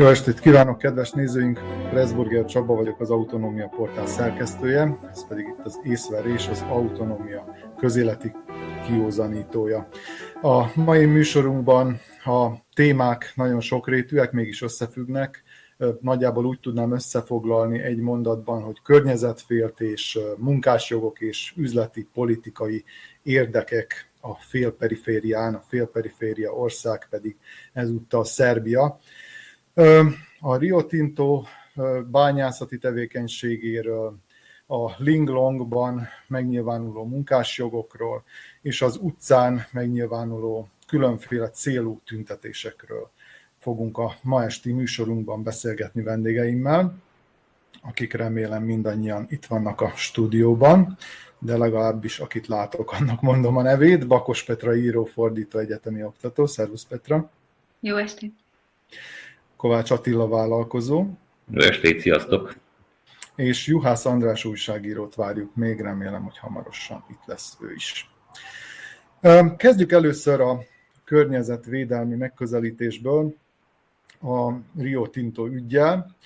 Jó estét kívánok, kedves nézőink! Pressburger Csaba vagyok, az Autonómia Portál szerkesztője, ez pedig itt az észverés, az Autonómia közéleti kiózanítója. A mai műsorunkban a témák nagyon sokrétűek, mégis összefüggnek. Nagyjából úgy tudnám összefoglalni egy mondatban, hogy környezetféltés, munkásjogok és üzleti politikai érdekek a félperiférián, a félperiféria ország pedig ezúttal Szerbia. A Rio Tinto bányászati tevékenységéről, a Linglongban megnyilvánuló munkásjogokról és az utcán megnyilvánuló különféle célú tüntetésekről fogunk a ma esti műsorunkban beszélgetni vendégeimmel, akik remélem mindannyian itt vannak a stúdióban, de legalábbis akit látok, annak mondom a nevét. Bakos Petra író, fordító, egyetemi oktató. Szervusz Petra! Jó estét! Kovács Attila vállalkozó. Jó estét, sziasztok! És Juhász András újságírót várjuk még, remélem, hogy hamarosan itt lesz ő is. Kezdjük először a környezetvédelmi megközelítésből a Rio Tinto ügyjel.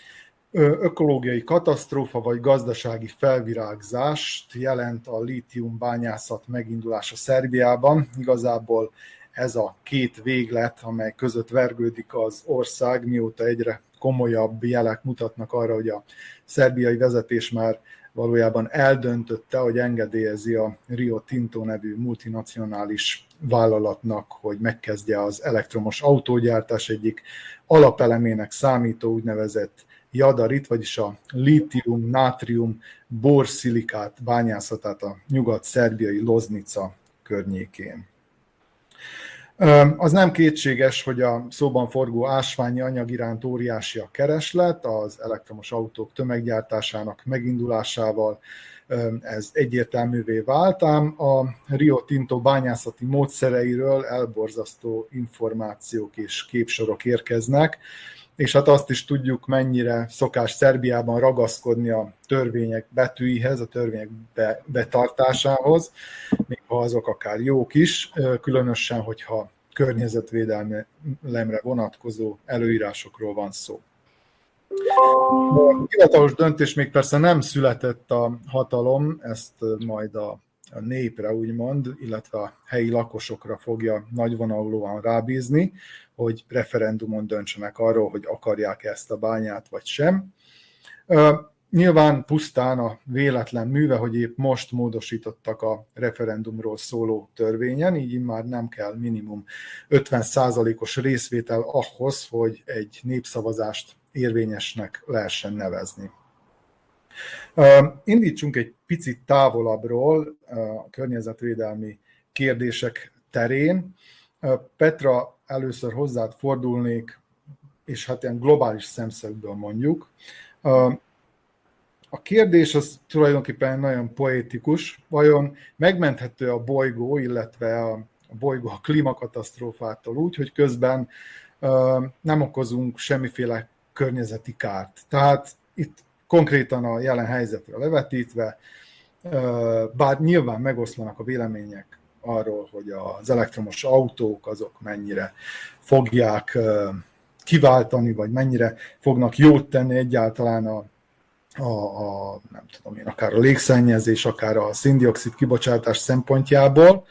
Ökológiai katasztrófa vagy gazdasági felvirágzást jelent a lítium bányászat megindulása Szerbiában. Igazából ez a két véglet, amely között vergődik az ország, mióta egyre komolyabb jelek mutatnak arra, hogy a szerbiai vezetés már valójában eldöntötte, hogy engedélyezi a Rio Tinto nevű multinacionális vállalatnak, hogy megkezdje az elektromos autógyártás egyik alapelemének számító úgynevezett jadarit, vagyis a lítium, nátrium, borszilikát bányászatát a nyugat-szerbiai Loznica környékén. Az nem kétséges, hogy a szóban forgó ásványi anyag iránt óriási a kereslet, az elektromos autók tömeggyártásának megindulásával. Ez egyértelművé vált, ám a Rio Tinto bányászati módszereiről elborzasztó információk és képsorok érkeznek, és hát azt is tudjuk, mennyire szokás Szerbiában ragaszkodni a törvények betűihez, a törvények betartásához, még ha azok akár jók is, különösen, hogyha környezetvédelemre vonatkozó előírásokról van szó. A hivatalos döntés még persze nem született a hatalom, ezt majd a, a népre úgymond, illetve a helyi lakosokra fogja nagyvonalúan rábízni, hogy referendumon döntsenek arról, hogy akarják ezt a bányát vagy sem. Nyilván pusztán a véletlen műve, hogy épp most módosítottak a referendumról szóló törvényen, így már nem kell minimum 50%-os részvétel ahhoz, hogy egy népszavazást érvényesnek lehessen nevezni. Indítsunk egy picit távolabbról a környezetvédelmi kérdések terén. Petra, először hozzád fordulnék, és hát ilyen globális szemszögből mondjuk. A kérdés az tulajdonképpen nagyon poétikus. Vajon megmenthető a bolygó, illetve a, bolygó a klímakatasztrófától úgy, hogy közben nem okozunk semmiféle környezeti kárt. Tehát itt konkrétan a jelen helyzetre levetítve, bár nyilván megoszlanak a vélemények arról, hogy az elektromos autók azok mennyire fogják kiváltani, vagy mennyire fognak jót tenni egyáltalán a a, a, nem tudom én, akár a légszennyezés, akár a szindioxid kibocsátás szempontjából,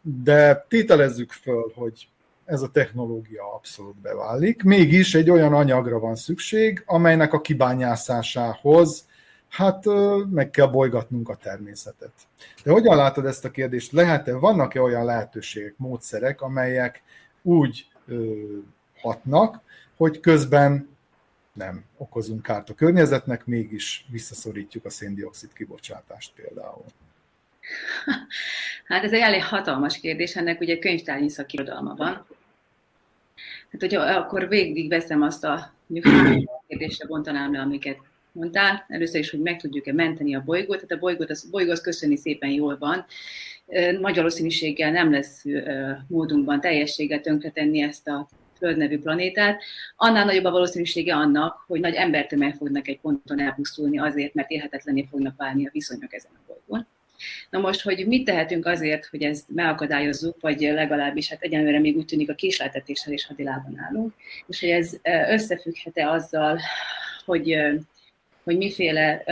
de tételezzük föl, hogy ez a technológia abszolút beválik. Mégis egy olyan anyagra van szükség, amelynek a kibányászásához hát meg kell bolygatnunk a természetet. De hogyan látod ezt a kérdést? Lehet-e, vannak-e olyan lehetőségek, módszerek, amelyek úgy ö, hatnak, hogy közben nem okozunk kárt a környezetnek, mégis visszaszorítjuk a széndiokszid kibocsátást például. Hát ez egy elég hatalmas kérdés, ennek ugye könyvtárnyi szakirodalma van. Hát, hogy akkor végig veszem azt a kérdésre bontanám le, amiket mondtál. Először is, hogy meg tudjuk-e menteni a bolygót. Tehát a bolygót, az, bolygó az köszöni szépen jól van. Nagy valószínűséggel nem lesz módunkban teljességgel tönkretenni ezt a Föld nevű planétát, annál nagyobb a valószínűsége annak, hogy nagy embertömeg fognak egy ponton elpusztulni azért, mert élhetetlené fognak válni a viszonyok ezen a bolygón. Na most, hogy mit tehetünk azért, hogy ezt megakadályozzuk, vagy legalábbis hát egyenlőre még úgy tűnik a késleltetéssel és hadilában állunk, és hogy ez összefügghet-e azzal, hogy, hogy miféle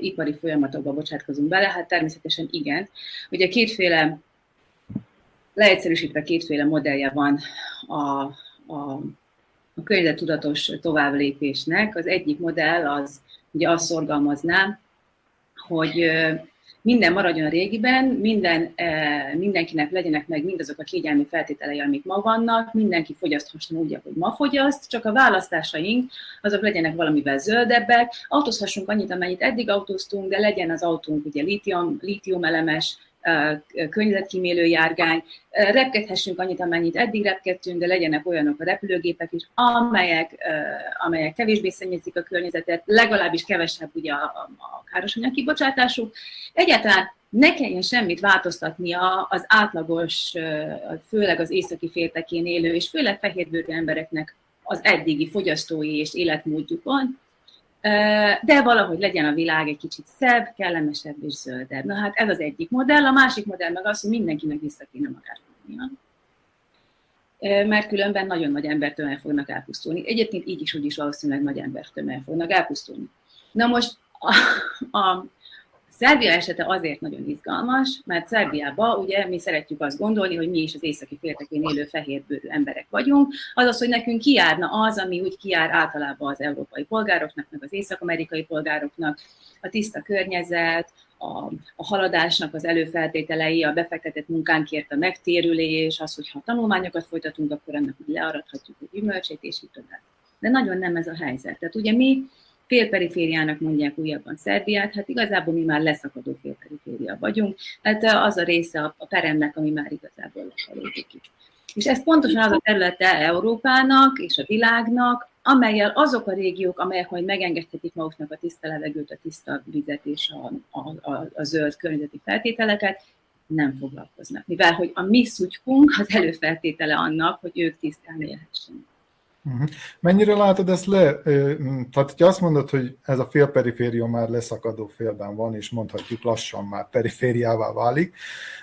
ipari folyamatokba bocsátkozunk bele, hát természetesen igen. Ugye kétféle, leegyszerűsítve kétféle modellje van a, a, a környezettudatos továbblépésnek. Az egyik modell az ugye azt szorgalmazná, hogy minden maradjon a régiben, minden, mindenkinek legyenek meg mindazok a kényelmi feltételei, amik ma vannak, mindenki fogyaszthasson úgy, ahogy ma fogyaszt, csak a választásaink azok legyenek valamivel zöldebbek, autózhassunk annyit, amennyit eddig autóztunk, de legyen az autónk ugye lítium, lítium elemes, környezetkímélő járgány, repkedhessünk annyit, amennyit eddig repkedtünk, de legyenek olyanok a repülőgépek is, amelyek, amelyek kevésbé szennyezik a környezetet, legalábbis kevesebb ugye a, a károsanyag kibocsátásuk. Egyáltalán ne kelljen semmit változtatnia az átlagos, főleg az északi féltekén élő, és főleg fehérbőrű embereknek az eddigi fogyasztói és életmódjukon, de valahogy legyen a világ egy kicsit szebb, kellemesebb és zöldebb. Na hát ez az egyik modell, a másik modell meg az, hogy mindenkinek vissza kéne magát fognia. Mert különben nagyon nagy embertömeg fognak elpusztulni. Egyébként így is, úgy is valószínűleg nagy embertömeg fognak elpusztulni. Na most a, a, Szerbia esete azért nagyon izgalmas, mert Szerbiában ugye mi szeretjük azt gondolni, hogy mi is az északi féltekén élő fehérbőrű emberek vagyunk, azaz, hogy nekünk kiárna az, ami úgy kiár általában az európai polgároknak, meg az észak-amerikai polgároknak, a tiszta környezet, a, a haladásnak az előfeltételei, a befektetett munkánkért a megtérülés, az, hogyha tanulmányokat folytatunk, akkor ennek úgy learadhatjuk a gyümölcsét, és így tovább. De nagyon nem ez a helyzet. Tehát ugye mi félperifériának mondják újabban Szerbiát, hát igazából mi már leszakadó félperiféria vagyunk, hát az a része a peremnek, ami már igazából lefelé És ez pontosan az a területe Európának és a világnak, amelyel azok a régiók, amelyek majd megengedhetik maguknak a tiszta levegőt, a tiszta vizet és a, a, a, a zöld környezeti feltételeket, nem foglalkoznak. Mivel, hogy a mi szutykunk az előfeltétele annak, hogy ők tisztán élhessenek. Uh-huh. Mennyire látod ezt le? Tehát, hogyha azt mondod, hogy ez a félperiféria már leszakadó félben van, és mondhatjuk lassan már perifériává válik,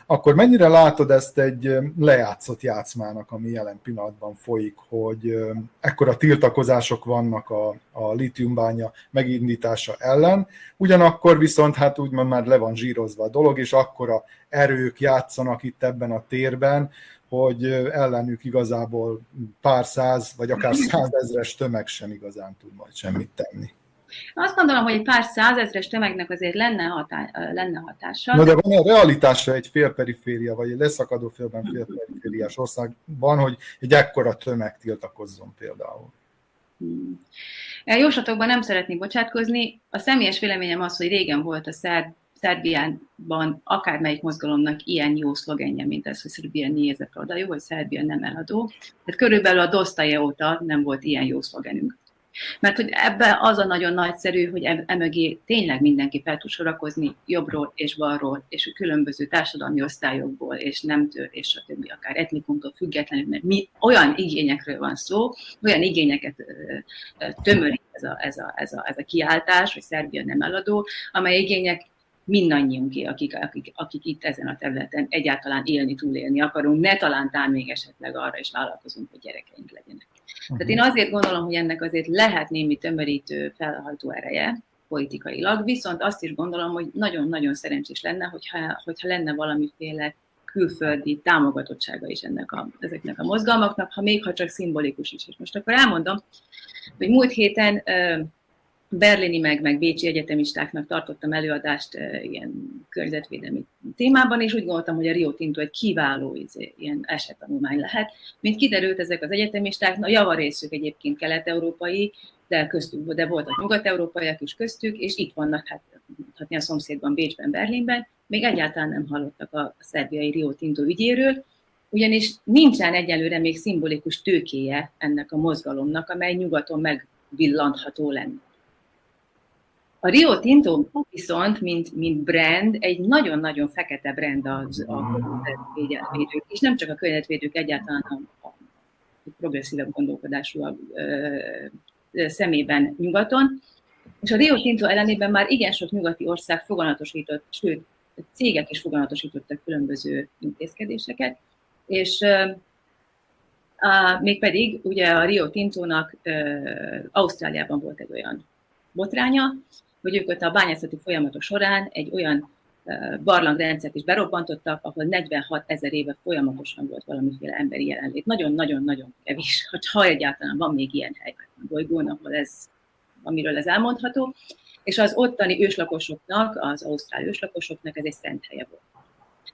akkor mennyire látod ezt egy lejátszott játszmának, ami jelen pillanatban folyik, hogy ekkora tiltakozások vannak a, a litiumbánya megindítása ellen, ugyanakkor viszont hát úgymond már le van zsírozva a dolog, és akkora erők játszanak itt ebben a térben, hogy ellenük igazából pár száz, vagy akár százezres tömeg sem igazán tud majd semmit tenni. Azt gondolom, hogy egy pár százezres tömegnek azért lenne, hatá, lenne hatása. Na de van a realitásra egy félperiféria, vagy egy leszakadó félben félperifériás országban, hogy egy ekkora tömeg tiltakozzon például? Hmm. Jóslatokban nem szeretnék bocsátkozni. A személyes véleményem az, hogy régen volt a szerb Szerbiában akármelyik mozgalomnak ilyen jó szlogenje, mint ez, hogy Szerbia nézze Pravda, jó, hogy Szerbia nem eladó. Tehát körülbelül a Dostoye óta nem volt ilyen jó szlogenünk. Mert hogy ebbe az a nagyon nagyszerű, hogy emögé tényleg mindenki fel tud sorakozni jobbról és balról, és különböző társadalmi osztályokból, és nemtől, és a többi, akár etnikumtól függetlenül, mert mi olyan igényekről van szó, olyan igényeket tömörít ez a, ez a, ez a, ez a kiáltás, hogy Szerbia nem eladó, amely igények mindannyiunké, akik, akik, akik itt ezen a területen egyáltalán élni, túlélni akarunk, ne talántán még esetleg arra is vállalkozunk, hogy gyerekeink legyenek. Uh-huh. Tehát én azért gondolom, hogy ennek azért lehet némi tömörítő felhajtó ereje, politikailag, viszont azt is gondolom, hogy nagyon-nagyon szerencsés lenne, hogyha, hogyha lenne valamiféle külföldi támogatottsága is ennek a, ezeknek a mozgalmaknak, ha még ha csak szimbolikus is. És most akkor elmondom, hogy múlt héten berlini meg, meg bécsi egyetemistáknak tartottam előadást ilyen környezetvédelmi témában, és úgy gondoltam, hogy a Rio Tinto egy kiváló izé, ilyen esettanulmány lehet. Mint kiderült, ezek az egyetemisták, na javarészük egyébként kelet-európai, de köztük, de voltak nyugat-európaiak is köztük, és itt vannak, hát mondhatni a szomszédban, Bécsben, Berlinben, még egyáltalán nem hallottak a, a szerbiai Rio Tinto ügyéről, ugyanis nincsen egyelőre még szimbolikus tőkéje ennek a mozgalomnak, amely nyugaton megvillantható lenne. A Rio Tinto viszont, mint, mint brand, egy nagyon-nagyon fekete brand az a környezetvédők, és nem csak a környezetvédők, egyáltalán a, a progresszívebb a, ö, szemében nyugaton. És a Rio Tinto ellenében már igen sok nyugati ország foganatosított, sőt, cégek is foganatosítottak különböző intézkedéseket, és a, mégpedig ugye a Rio Tintónak Ausztráliában volt egy olyan botránya, hogy ők a bányászati folyamatok során egy olyan barlangrendszert is berobbantottak, ahol 46 ezer éve folyamatosan volt valamiféle emberi jelenlét. Nagyon-nagyon-nagyon kevés, hogy ha egyáltalán van még ilyen hely a bolygón, ahol ez, amiről ez elmondható. És az ottani őslakosoknak, az ausztrál őslakosoknak ez egy szent helye volt.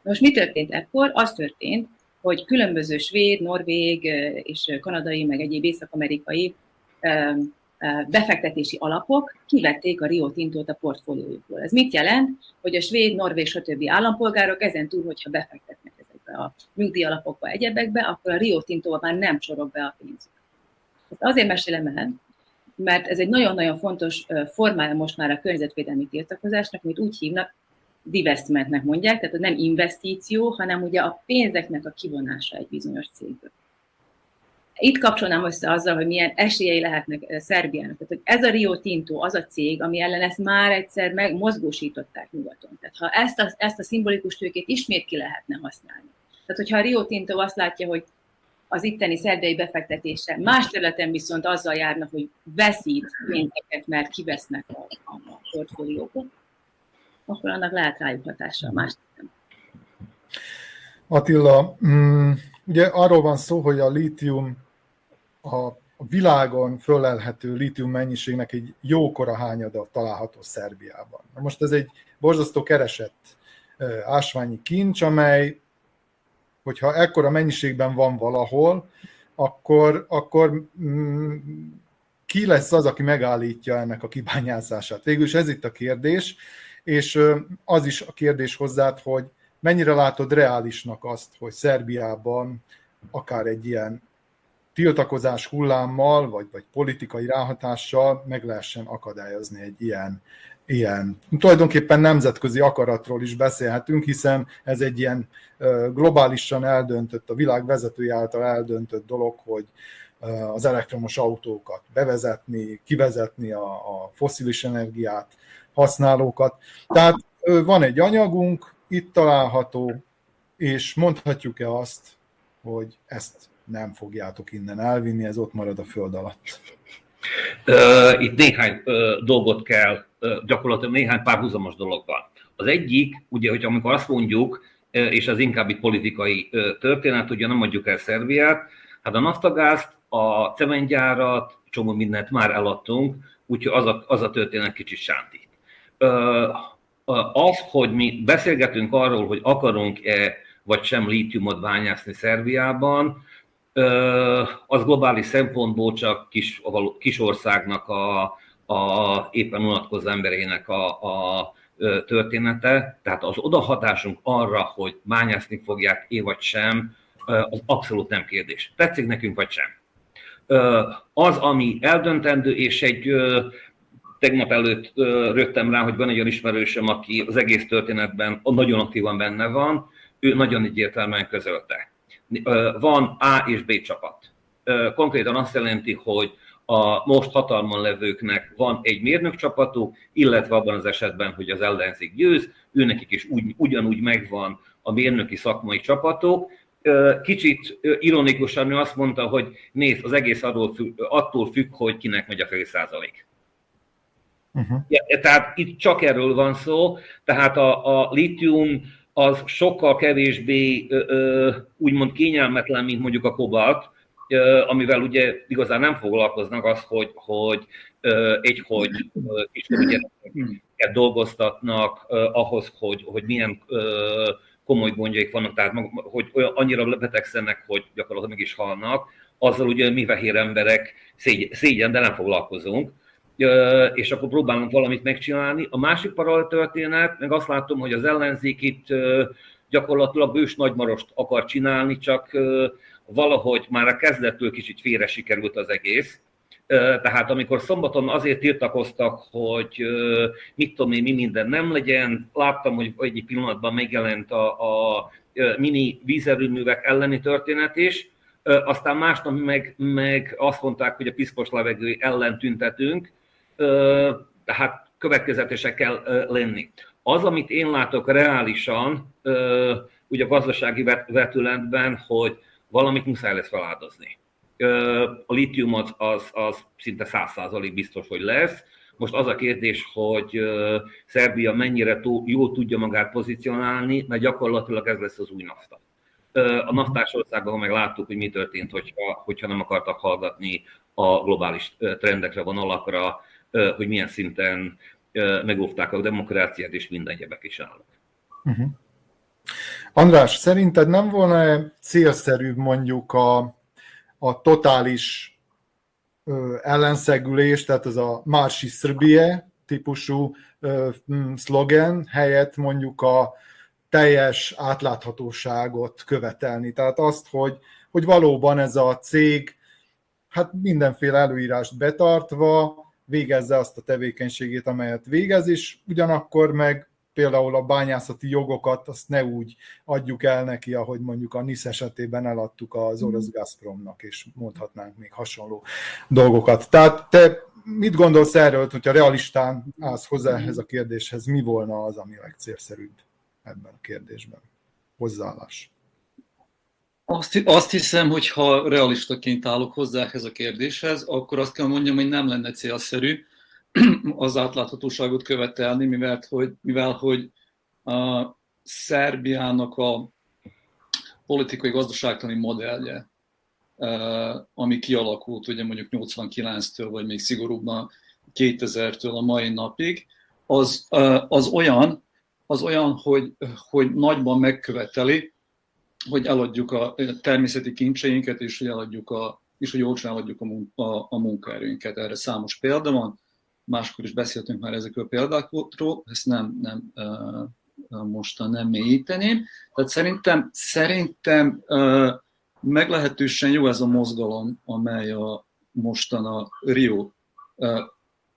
Most mi történt ekkor? Az történt, hogy különböző svéd, norvég és kanadai, meg egyéb észak-amerikai befektetési alapok kivették a Rio Tintót a portfóliójukból. Ez mit jelent? Hogy a svéd, norvég, stb. állampolgárok ezen túl, hogyha befektetnek ezekbe a nyugdíjalapokba, egyebekbe, akkor a Rio Tintóba már nem sorok be a pénzük. Ezt azért mesélem el, mert ez egy nagyon-nagyon fontos formája most már a környezetvédelmi tiltakozásnak, amit úgy hívnak, divestmentnek mondják, tehát nem investíció, hanem ugye a pénzeknek a kivonása egy bizonyos cégből. Itt kapcsolnám össze azzal, hogy milyen esélyei lehetnek eh, Szerbiának. Tehát, hogy ez a Rio Tinto az a cég, ami ellen ezt már egyszer megmozgósították nyugaton. Tehát ha ezt a, ezt a szimbolikus tőkét ismét ki lehetne használni. Tehát, hogyha a Rio Tinto azt látja, hogy az itteni szerbiai befektetése más területen viszont azzal járna, hogy veszít pénzeket, mert kivesznek a, a portfóliókat, akkor annak lehet rájuk hatása, más nem. Attila, mm, ugye arról van szó, hogy a lítium a világon fölelhető lítium mennyiségnek egy jókora hányada található Szerbiában. Na most ez egy borzasztó keresett ásványi kincs, amely, hogyha ekkora mennyiségben van valahol, akkor, akkor mm, ki lesz az, aki megállítja ennek a kibányászását. Végül is ez itt a kérdés, és az is a kérdés hozzád, hogy mennyire látod reálisnak azt, hogy Szerbiában akár egy ilyen tiltakozás hullámmal, vagy, vagy politikai ráhatással meg lehessen akadályozni egy ilyen, ilyen, tulajdonképpen nemzetközi akaratról is beszélhetünk, hiszen ez egy ilyen globálisan eldöntött, a világ vezetői által eldöntött dolog, hogy az elektromos autókat bevezetni, kivezetni a, a foszilis energiát használókat. Tehát van egy anyagunk, itt található, és mondhatjuk-e azt, hogy ezt nem fogjátok innen elvinni, ez ott marad a föld alatt? Itt néhány dolgot kell, gyakorlatilag néhány párhuzamos dolog van. Az egyik, ugye, hogy amikor azt mondjuk, és az inkább itt politikai történet, ugye nem mondjuk el Szerbiát, hát a naftagázt, a cementgyárat, csomó mindent már eladtunk, úgyhogy az a, az a történet kicsit sánti. Az, hogy mi beszélgetünk arról, hogy akarunk-e vagy sem lítiumot bányászni Szerbiában, az globális szempontból csak kis, kis országnak a, a éppen unatkozó emberének a, a története, tehát az odahatásunk arra, hogy bányászni fogják é vagy sem, az abszolút nem kérdés. Tetszik nekünk vagy sem. Az, ami eldöntendő, és egy tegnap előtt rögtem rá, hogy van egy olyan ismerősöm, aki az egész történetben nagyon aktívan benne van, ő nagyon egyértelműen közölte. Van A és B csapat. Konkrétan azt jelenti, hogy a most hatalmon levőknek van egy mérnök csapatuk, illetve abban az esetben, hogy az ellenzék győz, őnekik is úgy, ugyanúgy megvan a mérnöki szakmai csapatok. Kicsit ironikusan ő azt mondta, hogy nézd, az egész attól függ, attól függ hogy kinek megy a fél százalék. Uh-huh. Ja, tehát itt csak erről van szó, tehát a, a litium az sokkal kevésbé úgymond kényelmetlen, mint mondjuk a kobalt, amivel ugye igazán nem foglalkoznak az, hogy, hogy egy, hogy kiskorúgyereket dolgoztatnak ö, ahhoz, hogy, hogy milyen komoly gondjaik vannak, tehát hogy olyan, annyira betegszenek, hogy gyakorlatilag meg is halnak, azzal ugye mi fehér emberek szégyen, szégyen de nem foglalkozunk és akkor próbálunk valamit megcsinálni. A másik paralel történet, meg azt látom, hogy az ellenzék itt gyakorlatilag bős nagymarost akar csinálni, csak valahogy már a kezdettől kicsit félre sikerült az egész. Tehát amikor szombaton azért tiltakoztak, hogy mit tudom én, mi minden nem legyen, láttam, hogy egy pillanatban megjelent a, a mini vízerőművek elleni történet is, aztán másnap meg, meg azt mondták, hogy a piszkos levegő ellen tüntetünk, tehát következetesek kell lenni. Az, amit én látok reálisan, ugye a gazdasági vetületben, hogy valamit muszáj lesz feláldozni. A litium az, az, az szinte száz százalék biztos, hogy lesz. Most az a kérdés, hogy Szerbia mennyire jól tudja magát pozícionálni, mert gyakorlatilag ez lesz az új nafta. A naftás országban meg láttuk, hogy mi történt, hogyha, hogyha nem akartak hallgatni a globális trendekre, vonalakra, hogy milyen szinten megóvták a demokráciát, és minden egyebek is állnak. Uh-huh. András, szerinted nem volna célszerűbb mondjuk a, a totális ö, ellenszegülés, tehát az a Mársi Srbie típusú ö, szlogen helyett mondjuk a teljes átláthatóságot követelni. Tehát azt, hogy, hogy valóban ez a cég hát mindenféle előírást betartva végezze azt a tevékenységét, amelyet végez, és ugyanakkor meg például a bányászati jogokat azt ne úgy adjuk el neki, ahogy mondjuk a NISZ esetében eladtuk az mm. orosz Gazpromnak, és mondhatnánk még hasonló dolgokat. Tehát te mit gondolsz erről, hogyha realistán állsz hozzá mm. ehhez a kérdéshez, mi volna az, ami legcélszerűbb ebben a kérdésben? Hozzáállás. Azt, azt hiszem, hogy ha realistaként állok hozzá ehhez a kérdéshez, akkor azt kell mondjam, hogy nem lenne célszerű az átláthatóságot követelni, mivel hogy, mivel, hogy a Szerbiának a politikai gazdaságtani modellje, ami kialakult ugye mondjuk 89-től, vagy még szigorúbban 2000-től a mai napig, az, az olyan, az olyan hogy, hogy nagyban megköveteli, hogy eladjuk a természeti kincseinket, és hogy eladjuk a, és hogy olcsón eladjuk a, a, a munkaerőnket. Erre számos példa van, máskor is beszéltünk már ezekről a példákról, ezt nem, nem mostan nem mélyíteném. Tehát szerintem, szerintem meglehetősen jó ez a mozgalom, amely a mostan a Rio,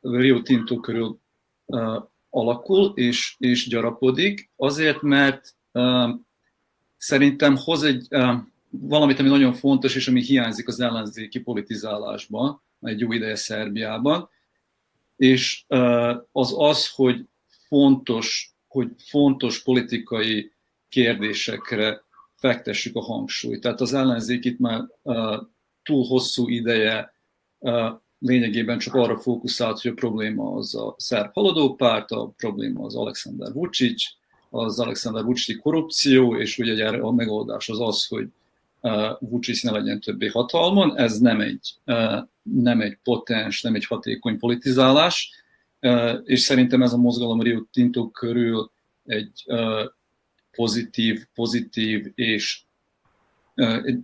Rio Tinto körül alakul és, és gyarapodik, azért, mert szerintem hoz egy valamit, ami nagyon fontos, és ami hiányzik az ellenzéki politizálásban, egy jó ideje Szerbiában, és az az, hogy fontos, hogy fontos politikai kérdésekre fektessük a hangsúlyt. Tehát az ellenzék itt már túl hosszú ideje lényegében csak arra fókuszált, hogy a probléma az a szerb haladópárt, a probléma az Alexander Vucic, az Alexander Vucic korrupció, és ugye a megoldás az az, hogy Vucic ne legyen többé hatalmon. Ez nem egy, nem egy potens, nem egy hatékony politizálás, és szerintem ez a mozgalom Rio Tinto körül egy pozitív, pozitív és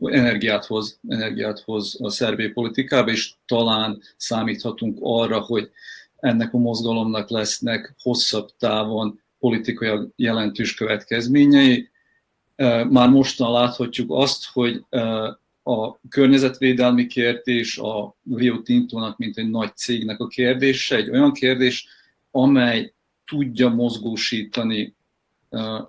energiát hoz, energiát hoz a szervé politikába, és talán számíthatunk arra, hogy ennek a mozgalomnak lesznek hosszabb távon politikai jelentős következményei. Már mostan láthatjuk azt, hogy a környezetvédelmi kérdés a Rio Tintónak, mint egy nagy cégnek a kérdése, egy olyan kérdés, amely tudja mozgósítani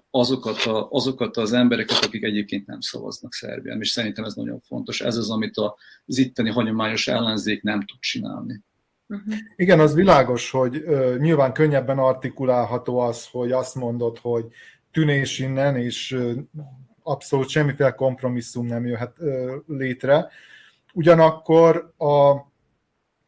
azokat, a, azokat az embereket, akik egyébként nem szavaznak Szerbián, és szerintem ez nagyon fontos. Ez az, amit az itteni hagyományos ellenzék nem tud csinálni. Uh-huh. Igen, az világos, hogy uh, nyilván könnyebben artikulálható az, hogy azt mondod, hogy tűnés innen, és uh, abszolút semmiféle kompromisszum nem jöhet uh, létre. Ugyanakkor a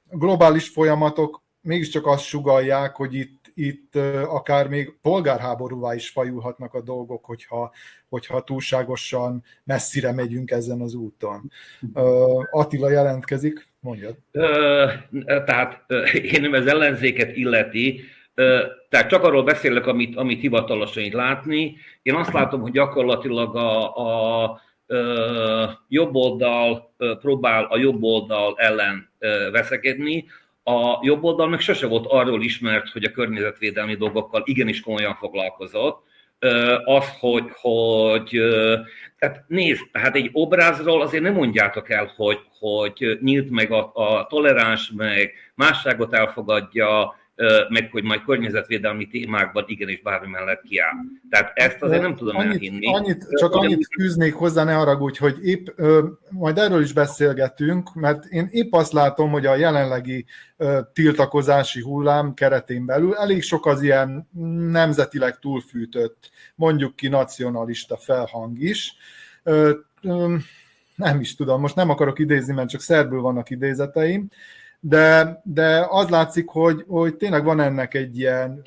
globális folyamatok mégiscsak azt sugalják, hogy itt itt akár még polgárháborúvá is fajulhatnak a dolgok, hogyha, hogyha túlságosan messzire megyünk ezen az úton. Attila jelentkezik, mondjad. Tehát én nem az ellenzéket illeti, tehát csak arról beszélek, amit, amit hivatalosan itt látni. Én azt látom, hogy gyakorlatilag a, a, a jobb oldal próbál a jobb oldal ellen veszekedni, a jobb oldal meg sose volt arról ismert, hogy a környezetvédelmi dolgokkal igenis komolyan foglalkozott. Az, hogy, hogy tehát nézd, hát egy obrázról azért nem mondjátok el, hogy, hogy nyílt meg a, a toleráns, meg másságot elfogadja, meg hogy majd környezetvédelmi témákban igenis bármi mellett kiáll. Tehát ezt azért nem tudom annyit, elhinni. Annyit, csak annyit fűznék hozzá, ne haragudj, hogy épp, majd erről is beszélgetünk, mert én épp azt látom, hogy a jelenlegi tiltakozási hullám keretén belül elég sok az ilyen nemzetileg túlfűtött, mondjuk ki nacionalista felhang is. Nem is tudom, most nem akarok idézni, mert csak szerből vannak idézeteim, de, de az látszik, hogy, hogy tényleg van ennek egy ilyen,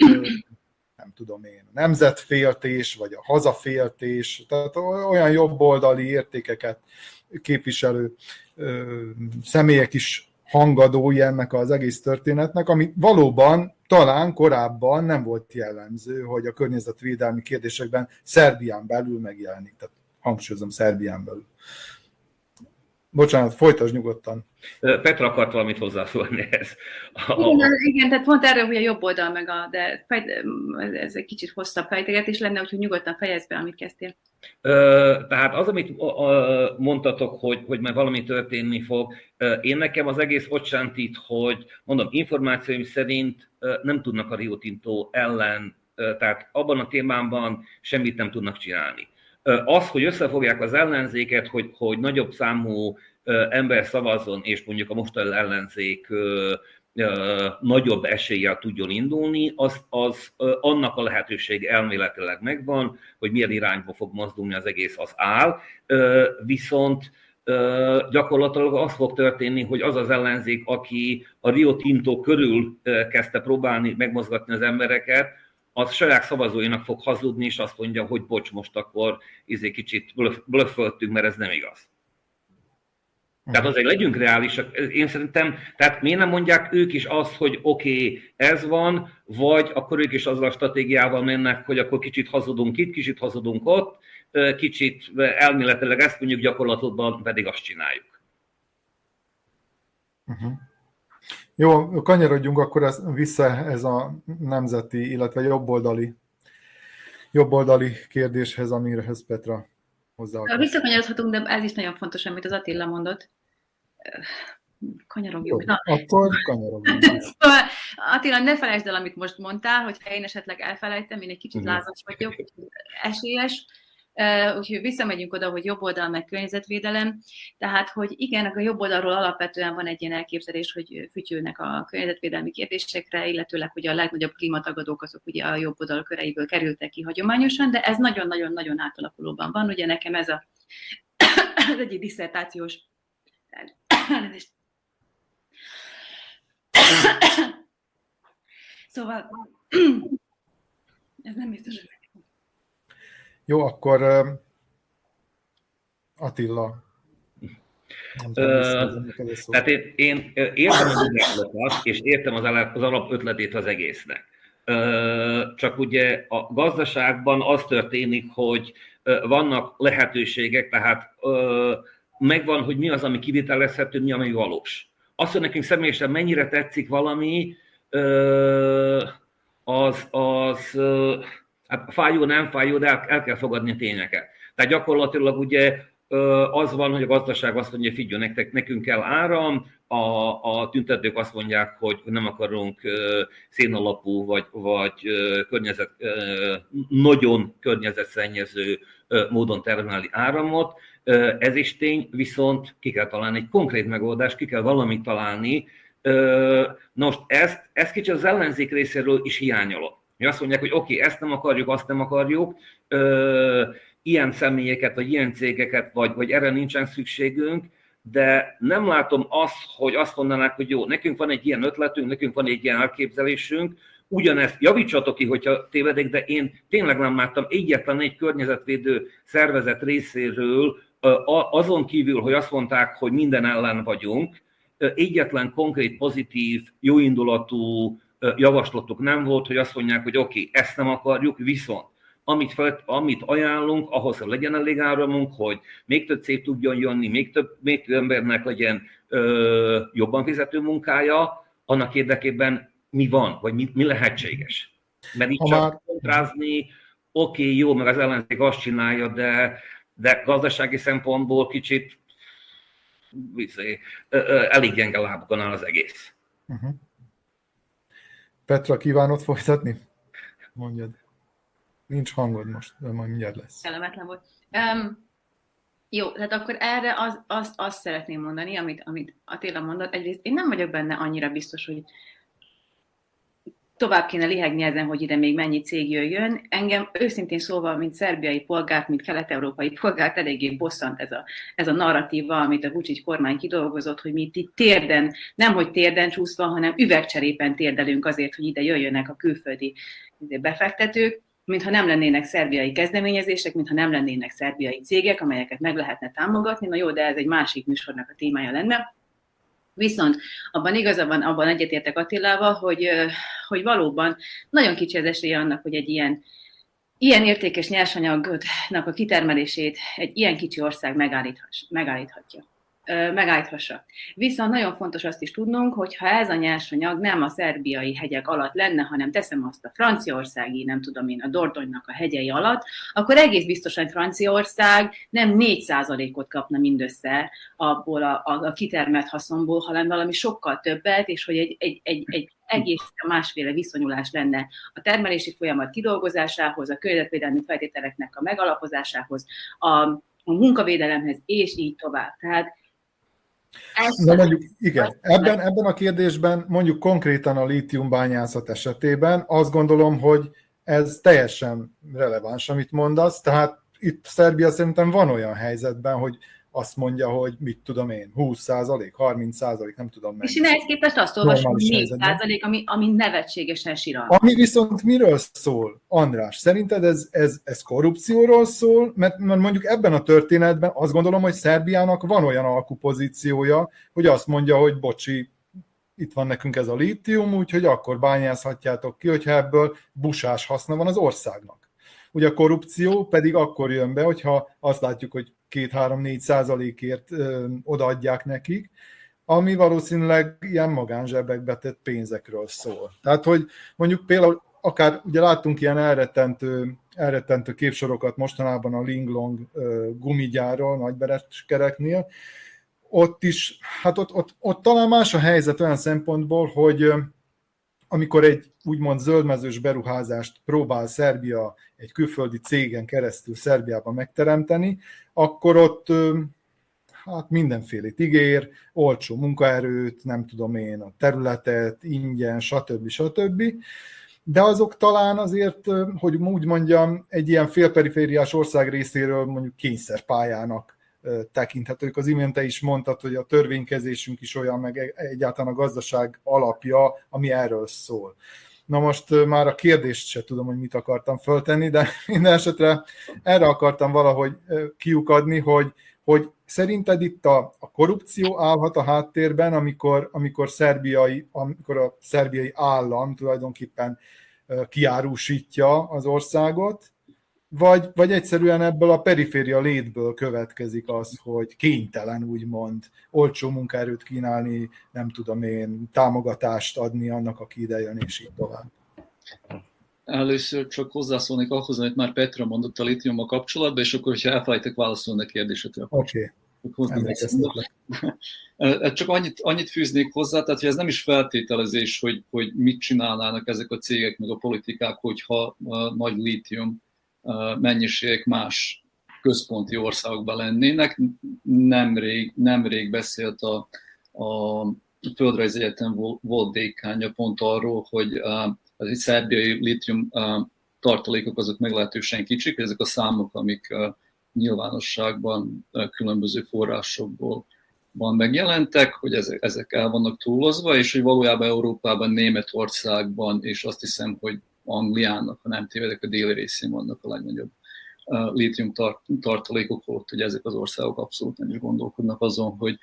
nem tudom én, nemzetféltés, vagy a hazaféltés, tehát olyan jobboldali értékeket képviselő személyek is hangadói ennek az egész történetnek, ami valóban talán korábban nem volt jellemző, hogy a környezetvédelmi kérdésekben Szerbián belül megjelenik. Tehát hangsúlyozom, Szerbián belül. Bocsánat, folytasd nyugodtan. Petra akart valamit hozzászólni ehhez. Igen, igen, tehát pont erről, hogy a jobb oldal meg a, de ez egy kicsit hosszabb fejtegetés lenne, úgyhogy nyugodtan fejezd be, amit kezdtél. Tehát az, amit mondtatok, hogy, hogy már valami történni fog, én nekem az egész ott hogy mondom, információim szerint nem tudnak a Rio Tinto ellen, tehát abban a témában semmit nem tudnak csinálni. Az, hogy összefogják az ellenzéket, hogy, hogy nagyobb számú ember szavazzon, és mondjuk a mostani ellenzék nagyobb eséllyel tudjon indulni, az, az annak a lehetőség elméletileg megvan, hogy milyen irányba fog mozdulni az egész, az áll. Viszont gyakorlatilag az fog történni, hogy az az ellenzék, aki a Rio Tinto körül kezdte próbálni megmozgatni az embereket, az saját szavazóinak fog hazudni, és azt mondja, hogy bocs, most akkor izé kicsit blöfföltünk, mert ez nem igaz. Tehát azért legyünk reálisak. Én szerintem, tehát miért nem mondják ők is azt, hogy oké, okay, ez van, vagy akkor ők is azzal a stratégiával mennek, hogy akkor kicsit hazudunk itt, kicsit hazudunk ott, kicsit elméletileg ezt mondjuk gyakorlatban pedig azt csináljuk. Uh-huh. Jó, kanyarodjunk akkor ez, vissza ez a nemzeti, illetve jobboldali, jobboldali kérdéshez, amirehez Petra hozzá. Visszakanyarodhatunk, de ez is nagyon fontos, amit az Attila mondott. Kanyarogjunk. Jó, akkor kanyarogjunk. Szóval, Attila, ne felejtsd el, amit most mondtál, hogyha én esetleg elfelejtem, én egy kicsit lázas vagyok, esélyes, úgyhogy visszamegyünk oda, hogy jobb oldal meg környezetvédelem. Tehát, hogy igen, a jobb oldalról alapvetően van egy ilyen elképzelés, hogy fütyülnek a környezetvédelmi kérdésekre, illetőleg, hogy a legnagyobb klímatagadók azok ugye a jobb oldal köreiből kerültek ki hagyományosan, de ez nagyon-nagyon-nagyon átalakulóban van. Ugye nekem ez a az egyik diszertációs Szóval ez nem biztos, hogy jó, akkor Attila. tehát én, én értem az ügyletet, és értem az, az alapötletét az egésznek. Csak ugye a gazdaságban az történik, hogy vannak lehetőségek, tehát megvan, hogy mi az, ami kivitelezhető, mi, ami valós. Azt, hogy nekünk személyesen mennyire tetszik valami, az, az hát fájó, nem fájó, de el, el kell fogadni a tényeket. Tehát gyakorlatilag ugye az van, hogy a gazdaság azt mondja, figyelj, nektek, nekünk kell áram, a, a tüntetők azt mondják, hogy nem akarunk szénalapú vagy, vagy környezet, nagyon környezetszennyező módon termelni áramot. Ez is tény, viszont ki kell találni egy konkrét megoldást, ki kell valamit találni. Na most ezt, ezt kicsit az ellenzék részéről is hiányolok. Mi azt mondják, hogy oké, okay, ezt nem akarjuk, azt nem akarjuk, ö, ilyen személyeket, vagy ilyen cégeket, vagy, vagy erre nincsen szükségünk, de nem látom azt, hogy azt mondanák, hogy jó, nekünk van egy ilyen ötletünk, nekünk van egy ilyen elképzelésünk, ugyanezt javítsatok ki, hogyha tévedek, de én tényleg nem láttam egyetlen egy környezetvédő szervezet részéről, azon kívül, hogy azt mondták, hogy minden ellen vagyunk, egyetlen konkrét, pozitív, jóindulatú javaslatuk nem volt, hogy azt mondják, hogy oké, okay, ezt nem akarjuk, viszont amit, fel, amit ajánlunk, ahhoz, hogy legyen elég áramunk, hogy még több cég tudjon jönni, még több, még több embernek legyen ö, jobban fizető munkája, annak érdekében mi van, vagy mi, mi lehetséges. Mert így csak kontrázni, oké, okay, jó, meg az ellenzék azt csinálja, de, de gazdasági szempontból kicsit elég gyenge lábukon áll az egész. Uh-huh. Petra, kívánod folytatni? Mondjad. Nincs hangod most, de majd mindjárt lesz. Kellemetlen volt. Um, jó, tehát akkor erre az, azt, azt szeretném mondani, amit, amit Attila mondott. Egyrészt én nem vagyok benne annyira biztos, hogy tovább kéne lihegni ezen, hogy ide még mennyi cég jöjjön. Engem őszintén szóval, mint szerbiai polgárt, mint kelet-európai polgárt eléggé bosszant ez a, ez a narratíva, amit a Vucic kormány kidolgozott, hogy mi itt térden, nem hogy térden csúszva, hanem üvegcserépen térdelünk azért, hogy ide jöjjönek a külföldi befektetők mintha nem lennének szerbiai kezdeményezések, mintha nem lennének szerbiai cégek, amelyeket meg lehetne támogatni. Na jó, de ez egy másik műsornak a témája lenne. Viszont abban igaza van, abban egyetértek Attilával, hogy, hogy valóban nagyon kicsi az esélye annak, hogy egy ilyen, ilyen értékes nyersanyagnak a kitermelését egy ilyen kicsi ország megállíthatja megállíthassa. Viszont nagyon fontos azt is tudnunk, hogy ha ez a nyersanyag nem a szerbiai hegyek alatt lenne, hanem teszem azt a franciaországi, nem tudom én, a Dordogynak a hegyei alatt, akkor egész biztosan Franciaország nem 4%-ot kapna mindössze abból a, a, a kitermelt haszonból, hanem valami sokkal többet, és hogy egy, egy, egy, egy egész másféle viszonyulás lenne a termelési folyamat kidolgozásához, a környezetvédelmi feltételeknek a megalapozásához, a, a munkavédelemhez, és így tovább. Tehát Na mondjuk, igen, ebben, ebben a kérdésben mondjuk konkrétan a lítiumbányászat esetében azt gondolom, hogy ez teljesen releváns, amit mondasz, tehát itt Szerbia szerintem van olyan helyzetben, hogy azt mondja, hogy mit tudom én, 20 százalék, 30 százalék, nem tudom meg. És én ehhez képest azt olvasom, hogy 4 százalék, ami, ami nevetségesen siral. Ami viszont miről szól, András? Szerinted ez, ez, ez korrupcióról szól? Mert, mert mondjuk ebben a történetben azt gondolom, hogy Szerbiának van olyan alkupozíciója, hogy azt mondja, hogy bocsi, itt van nekünk ez a lítium, úgyhogy akkor bányázhatjátok ki, hogyha ebből busás haszna van az országnak. Ugye a korrupció pedig akkor jön be, hogyha azt látjuk, hogy 2-3-4 százalékért odaadják nekik, ami valószínűleg ilyen magánzsebekbe tett pénzekről szól. Tehát, hogy mondjuk például akár ugye láttunk ilyen elrettentő, elrettentő képsorokat mostanában a Linglong gumigyáról, nagybereskereknél, ott is, hát ott, ott, ott talán más a helyzet olyan szempontból, hogy amikor egy úgymond zöldmezős beruházást próbál Szerbia egy külföldi cégen keresztül Szerbiában megteremteni, akkor ott hát mindenfélét ígér, olcsó munkaerőt, nem tudom én, a területet, ingyen, stb. stb. De azok talán azért, hogy úgy mondjam, egy ilyen félperifériás ország részéről mondjuk kényszerpályának tekinthetők. Az imént te is mondtad, hogy a törvénykezésünk is olyan, meg e-, egyáltalán a gazdaság alapja, ami erről szól. Na most már a kérdést se tudom, hogy mit akartam föltenni, de minden esetre erre akartam valahogy kiukadni, hogy, hogy szerinted itt a, a korrupció állhat a háttérben, amikor, amikor, szerbiai, amikor a szerbiai állam tulajdonképpen kiárusítja az országot, vagy, vagy egyszerűen ebből a periféria létből következik az, hogy kénytelen úgymond olcsó munkaerőt kínálni, nem tudom én, támogatást adni annak, aki ide jön, és így tovább. Először csak hozzászólnék ahhoz, amit már Petra mondott a litiummal kapcsolatban, és akkor, hogyha elfelejtek válaszolni a kérdésetre. Oké. Okay. Csak annyit, annyit fűznék hozzá, tehát hogy ez nem is feltételezés, hogy, hogy mit csinálnának ezek a cégek, meg a politikák, hogyha a nagy lítium mennyiségek más központi országokban lennének. Nemrég, nemrég beszélt a, a Földrajz Egyetem volt dékánya pont arról, hogy az szerbiai litium tartalékok azok meglehetősen kicsik, ezek a számok, amik nyilvánosságban különböző forrásokból van megjelentek, hogy ezek, ezek el vannak túlozva, és hogy valójában Európában, Németországban, és azt hiszem, hogy Angliának, ha nem tévedek, a déli részén vannak a legnagyobb lítium tartalékok, ott hogy ezek az országok abszolút nem is gondolkodnak azon, hogy,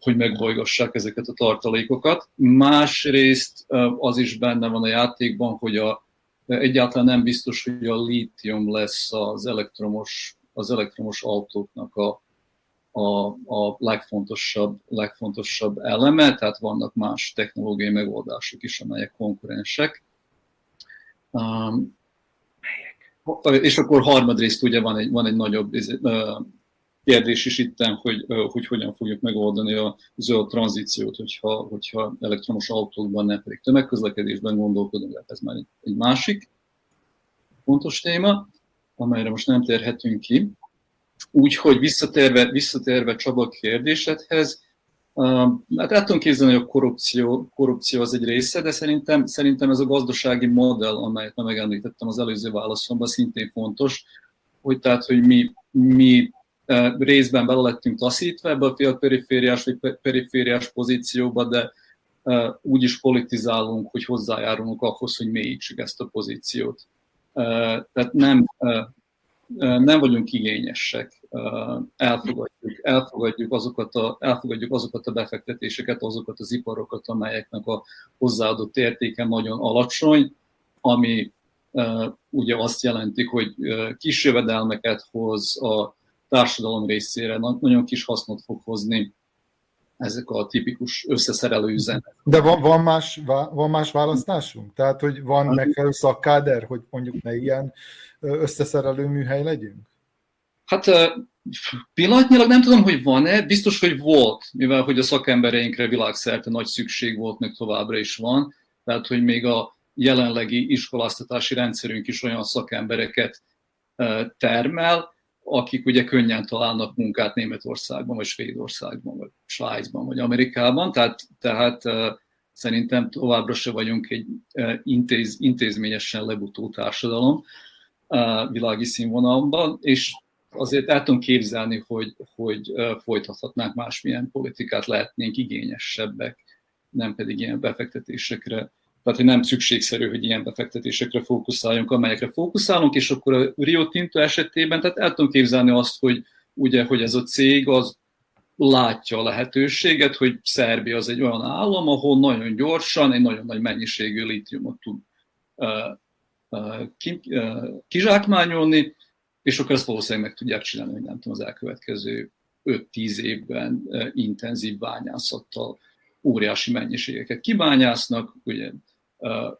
hogy megbolygassák ezeket a tartalékokat. Másrészt az is benne van a játékban, hogy a, egyáltalán nem biztos, hogy a lítium lesz az elektromos, az elektromos autóknak a, a, a legfontosabb, legfontosabb eleme, tehát vannak más technológiai megoldások is, amelyek konkurensek. Um, és akkor harmadrészt ugye van egy, van egy nagyobb kérdés is itt, hogy, hogy hogyan fogjuk megoldani a zöld tranzíciót, hogyha, hogyha elektromos autókban, nem pedig tömegközlekedésben gondolkodunk, de ez már egy másik fontos téma, amelyre most nem térhetünk ki. Úgyhogy visszatérve, visszatérve Csaba kérdésedhez, Hát el tudom képzelni, hogy a korrupció, korrupció az egy része, de szerintem, szerintem ez a gazdasági modell, amelyet már megemlítettem az előző válaszomban, szintén fontos, hogy tehát, hogy mi, mi részben bele lettünk taszítva ebbe a félperifériás vagy perifériás pozícióba, de úgy is politizálunk, hogy hozzájárulunk ahhoz, hogy mélyítsük ezt a pozíciót. Tehát nem, nem vagyunk igényesek, elfogadjuk, elfogadjuk, azokat a, elfogadjuk azokat a befektetéseket, azokat az iparokat, amelyeknek a hozzáadott értéke nagyon alacsony, ami ugye azt jelenti, hogy kis jövedelmeket hoz a társadalom részére, nagyon kis hasznot fog hozni ezek a tipikus összeszerelő üzemek. De van, van, más, van más választásunk? Tehát, hogy van megfelelő szakkáder, hogy mondjuk ne ilyen összeszerelő műhely legyünk? Hát pillanatnyilag nem tudom, hogy van-e, biztos, hogy volt, mivel hogy a szakembereinkre világszerte nagy szükség volt, meg továbbra is van, tehát hogy még a jelenlegi iskoláztatási rendszerünk is olyan szakembereket termel, akik ugye könnyen találnak munkát Németországban, vagy Svédországban, vagy Svájcban, vagy Amerikában, tehát, tehát szerintem továbbra se vagyunk egy intéz, intézményesen lebutó társadalom világi színvonalban, és azért el tudom képzelni, hogy, hogy folytathatnánk másmilyen politikát, lehetnénk igényesebbek, nem pedig ilyen befektetésekre tehát, hogy nem szükségszerű, hogy ilyen befektetésekre fókuszáljunk, amelyekre fókuszálunk, és akkor a Rio Tinto esetében, tehát el tudom képzelni azt, hogy ugye, hogy ez a cég az látja a lehetőséget, hogy Szerbia az egy olyan állam, ahol nagyon gyorsan egy nagyon nagy mennyiségű litiumot tud kizsákmányolni, és akkor ezt valószínűleg meg tudják csinálni, hogy nem tudom, az elkövetkező 5-10 évben intenzív bányászattal óriási mennyiségeket kibányásznak, ugye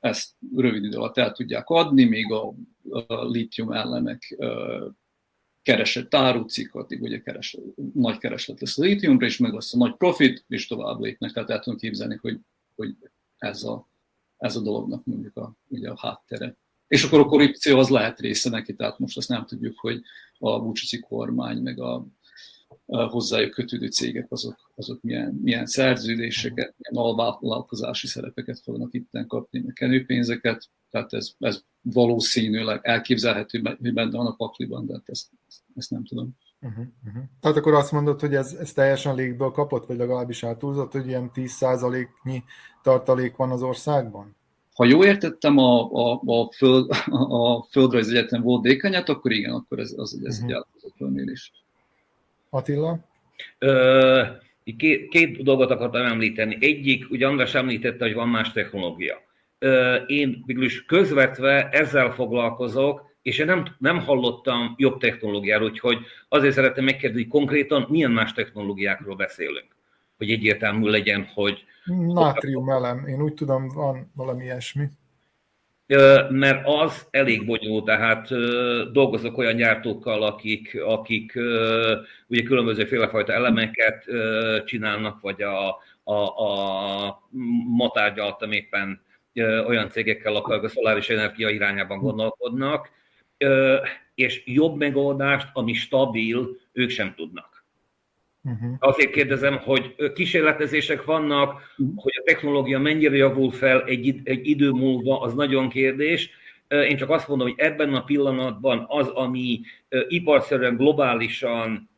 ezt rövid idő alatt el tudják adni, még a, a litium elemek keresett árucik, addig ugye kereslet, nagy kereslet lesz a litiumra, és meg lesz a nagy profit, és tovább lépnek. Tehát el tudom képzelni, hogy, hogy ez, a, ez a dolognak mondjuk a, ugye a háttere. És akkor a korrupció az lehet része neki, tehát most azt nem tudjuk, hogy a Vucici kormány, meg a hozzájuk kötődő cégek azok, azok milyen, milyen szerződéseket, milyen alvállalkozási szerepeket fognak itten kapni, meg kenőpénzeket, tehát ez, ez valószínűleg elképzelhető, hogy benne van a pakliban, de hát ezt, ezt, nem tudom. Uh-huh, uh-huh. Tehát akkor azt mondod, hogy ez, ez teljesen légből kapott, vagy legalábbis átúzott, hogy ilyen 10%-nyi tartalék van az országban? Ha jól értettem a, a, a, föld, a Földrajz Egyetem volt dékanyát, akkor igen, akkor ez, az, ez uh-huh. egy átúzott fölmérés. Attila? Ö, két, két dolgot akartam említeni. Egyik, ugye András említette, hogy van más technológia. Ö, én is közvetve ezzel foglalkozok, és én nem, nem hallottam jobb technológiáról, úgyhogy azért szeretném megkérdezni, konkrétan milyen más technológiákról beszélünk, hogy egyértelmű legyen, hogy... Nátrium elem, én úgy tudom, van valami ilyesmi mert az elég bonyolult, tehát dolgozok olyan gyártókkal, akik, akik ugye különböző félefajta elemeket csinálnak, vagy a, a, a ma tárgyaltam éppen olyan cégekkel, akik a szoláris energia irányában gondolkodnak, és jobb megoldást, ami stabil, ők sem tudnak. Uh-huh. Azért kérdezem, hogy kísérletezések vannak, uh-huh. hogy a technológia mennyire javul fel egy, egy idő múlva, az nagyon kérdés. Én csak azt mondom, hogy ebben a pillanatban az, ami iparszerűen globálisan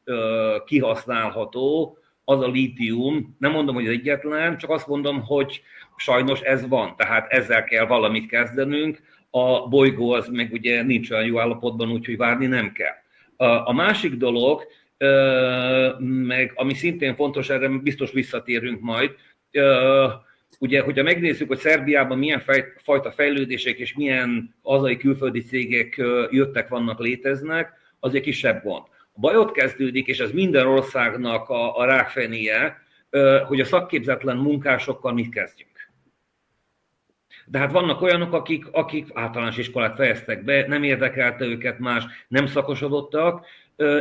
kihasználható, az a lítium. Nem mondom, hogy az egyetlen, csak azt mondom, hogy sajnos ez van, tehát ezzel kell valamit kezdenünk. A bolygó az meg ugye nincs olyan jó állapotban, úgyhogy várni nem kell. A másik dolog, meg ami szintén fontos, erre biztos visszatérünk majd, ugye, hogyha megnézzük, hogy Szerbiában milyen fajta fejlődések és milyen azai külföldi cégek jöttek, vannak, léteznek, az egy kisebb gond. A baj ott kezdődik, és ez minden országnak a, a rákfenéje, hogy a szakképzetlen munkásokkal mit kezdjünk. De hát vannak olyanok, akik, akik általános iskolát fejeztek be, nem érdekelte őket más, nem szakosodottak,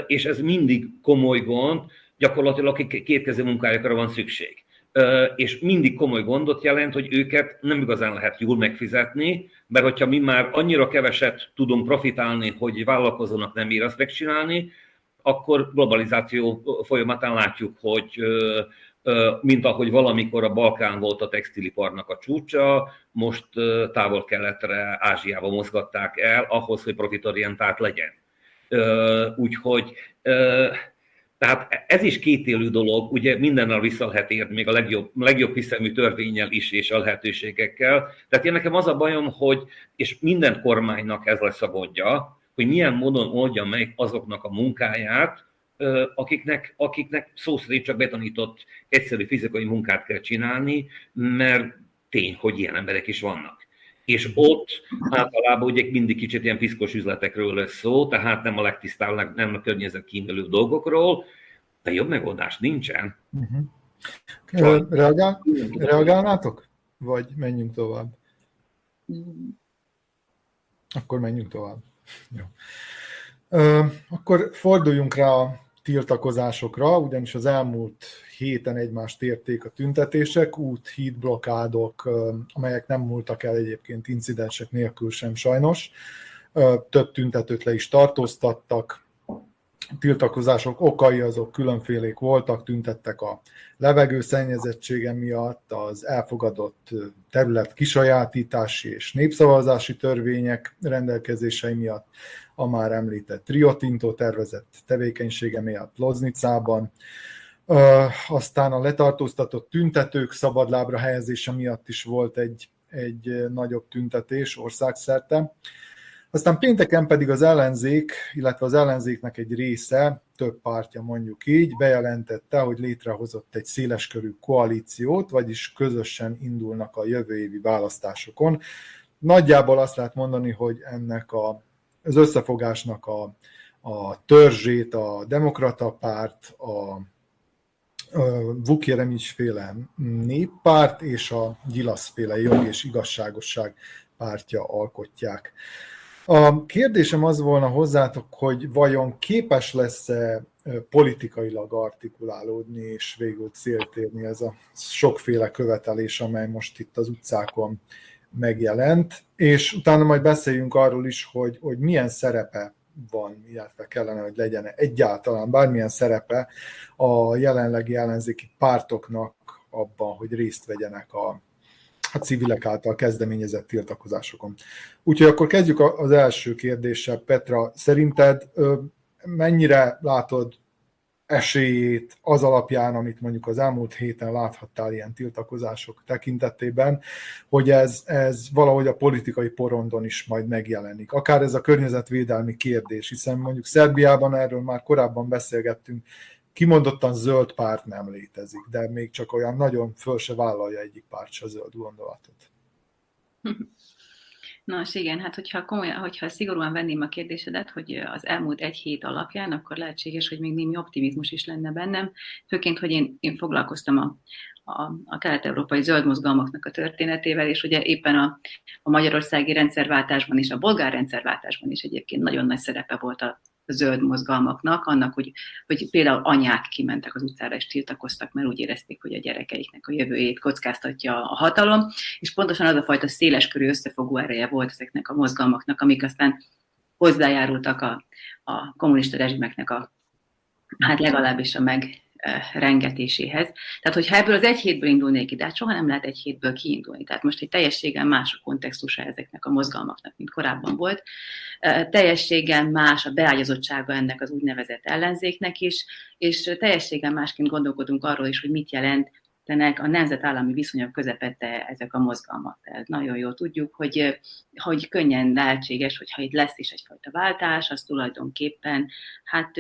és ez mindig komoly gond, gyakorlatilag kétkező munkájakra van szükség. És mindig komoly gondot jelent, hogy őket nem igazán lehet jól megfizetni, mert hogyha mi már annyira keveset tudunk profitálni, hogy vállalkozónak nem ír azt megcsinálni, akkor globalizáció folyamatán látjuk, hogy mint ahogy valamikor a Balkán volt a textiliparnak a csúcsa, most távol-keletre, Ázsiába mozgatták el, ahhoz, hogy profitorientált legyen. Úgyhogy tehát ez is kétélő dolog, ugye mindennel vissza lehet érni, még a legjobb, legjobb hiszemű törvényel is és a lehetőségekkel. Tehát én nekem az a bajom, hogy, és minden kormánynak ez lesz a gondja, hogy milyen módon oldja meg azoknak a munkáját, akiknek, akiknek szó szerint csak betanított egyszerű fizikai munkát kell csinálni, mert tény, hogy ilyen emberek is vannak. És ott általában ugye mindig kicsit ilyen piszkos üzletekről lesz szó, tehát nem a legtisztább, nem a környezet kímélő dolgokról, de jobb megoldás nincsen. Uh-huh. Reagál, reagálnátok? Vagy menjünk tovább? Akkor menjünk tovább. Jó. Akkor forduljunk rá a tiltakozásokra, ugyanis az elmúlt héten egymást érték a tüntetések, út, hídblokádok, amelyek nem múltak el egyébként incidensek nélkül sem sajnos. Több tüntetőt le is tartóztattak, tiltakozások okai azok különfélék voltak, tüntettek a levegő szennyezettsége miatt, az elfogadott terület kisajátítási és népszavazási törvények rendelkezései miatt, a már említett Rio tervezett tevékenysége miatt Loznicában, aztán a letartóztatott tüntetők szabadlábra helyezése miatt is volt egy, egy nagyobb tüntetés országszerte. Aztán pénteken pedig az ellenzék, illetve az ellenzéknek egy része, több pártja mondjuk így, bejelentette, hogy létrehozott egy széleskörű koalíciót, vagyis közösen indulnak a jövő évi választásokon. Nagyjából azt lehet mondani, hogy ennek a, az összefogásnak a, a törzsét a demokrata párt, a Vuk Jeremics féle néppárt és a Gyilasz féle jog és igazságosság pártja alkotják. A kérdésem az volna hozzátok, hogy vajon képes lesz-e politikailag artikulálódni és végül célt érni ez a sokféle követelés, amely most itt az utcákon megjelent, és utána majd beszéljünk arról is, hogy, hogy milyen szerepe van, illetve kellene, hogy legyen egyáltalán bármilyen szerepe a jelenlegi ellenzéki pártoknak abban, hogy részt vegyenek a, a civilek által kezdeményezett tiltakozásokon. Úgyhogy akkor kezdjük az első kérdéssel. Petra, szerinted mennyire látod esélyét az alapján, amit mondjuk az elmúlt héten láthattál ilyen tiltakozások tekintetében, hogy ez, ez valahogy a politikai porondon is majd megjelenik. Akár ez a környezetvédelmi kérdés, hiszen mondjuk Szerbiában erről már korábban beszélgettünk, kimondottan zöld párt nem létezik, de még csak olyan nagyon föl se vállalja egyik párt se zöld gondolatot. Nos, igen, hát hogyha, komolyan, hogyha szigorúan venném a kérdésedet, hogy az elmúlt egy hét alapján, akkor lehetséges, hogy még némi optimizmus is lenne bennem, főként, hogy én, én foglalkoztam a, a, a kelet-európai zöld mozgalmaknak a történetével, és ugye éppen a, a magyarországi rendszerváltásban és a bolgár rendszerváltásban is egyébként nagyon nagy szerepe volt a zöld mozgalmaknak, annak, hogy, hogy például anyák kimentek az utcára és tiltakoztak, mert úgy érezték, hogy a gyerekeiknek a jövőjét kockáztatja a hatalom, és pontosan az a fajta széleskörű összefogó ereje volt ezeknek a mozgalmaknak, amik aztán hozzájárultak a, a kommunista rezsimeknek a, hát legalábbis a meg, rengetéséhez. Tehát, hogyha ebből az egy hétből indulnék ide, hát soha nem lehet egy hétből kiindulni. Tehát most egy teljességgel más a kontextusa ezeknek a mozgalmaknak, mint korábban volt. Teljességgel más a beágyazottsága ennek az úgynevezett ellenzéknek is, és teljességgel másként gondolkodunk arról is, hogy mit jelent a nemzetállami viszonyok közepette ezek a mozgalmak. Tehát nagyon jól tudjuk, hogy, hogy könnyen lehetséges, hogyha itt lesz is egyfajta váltás, az tulajdonképpen hát,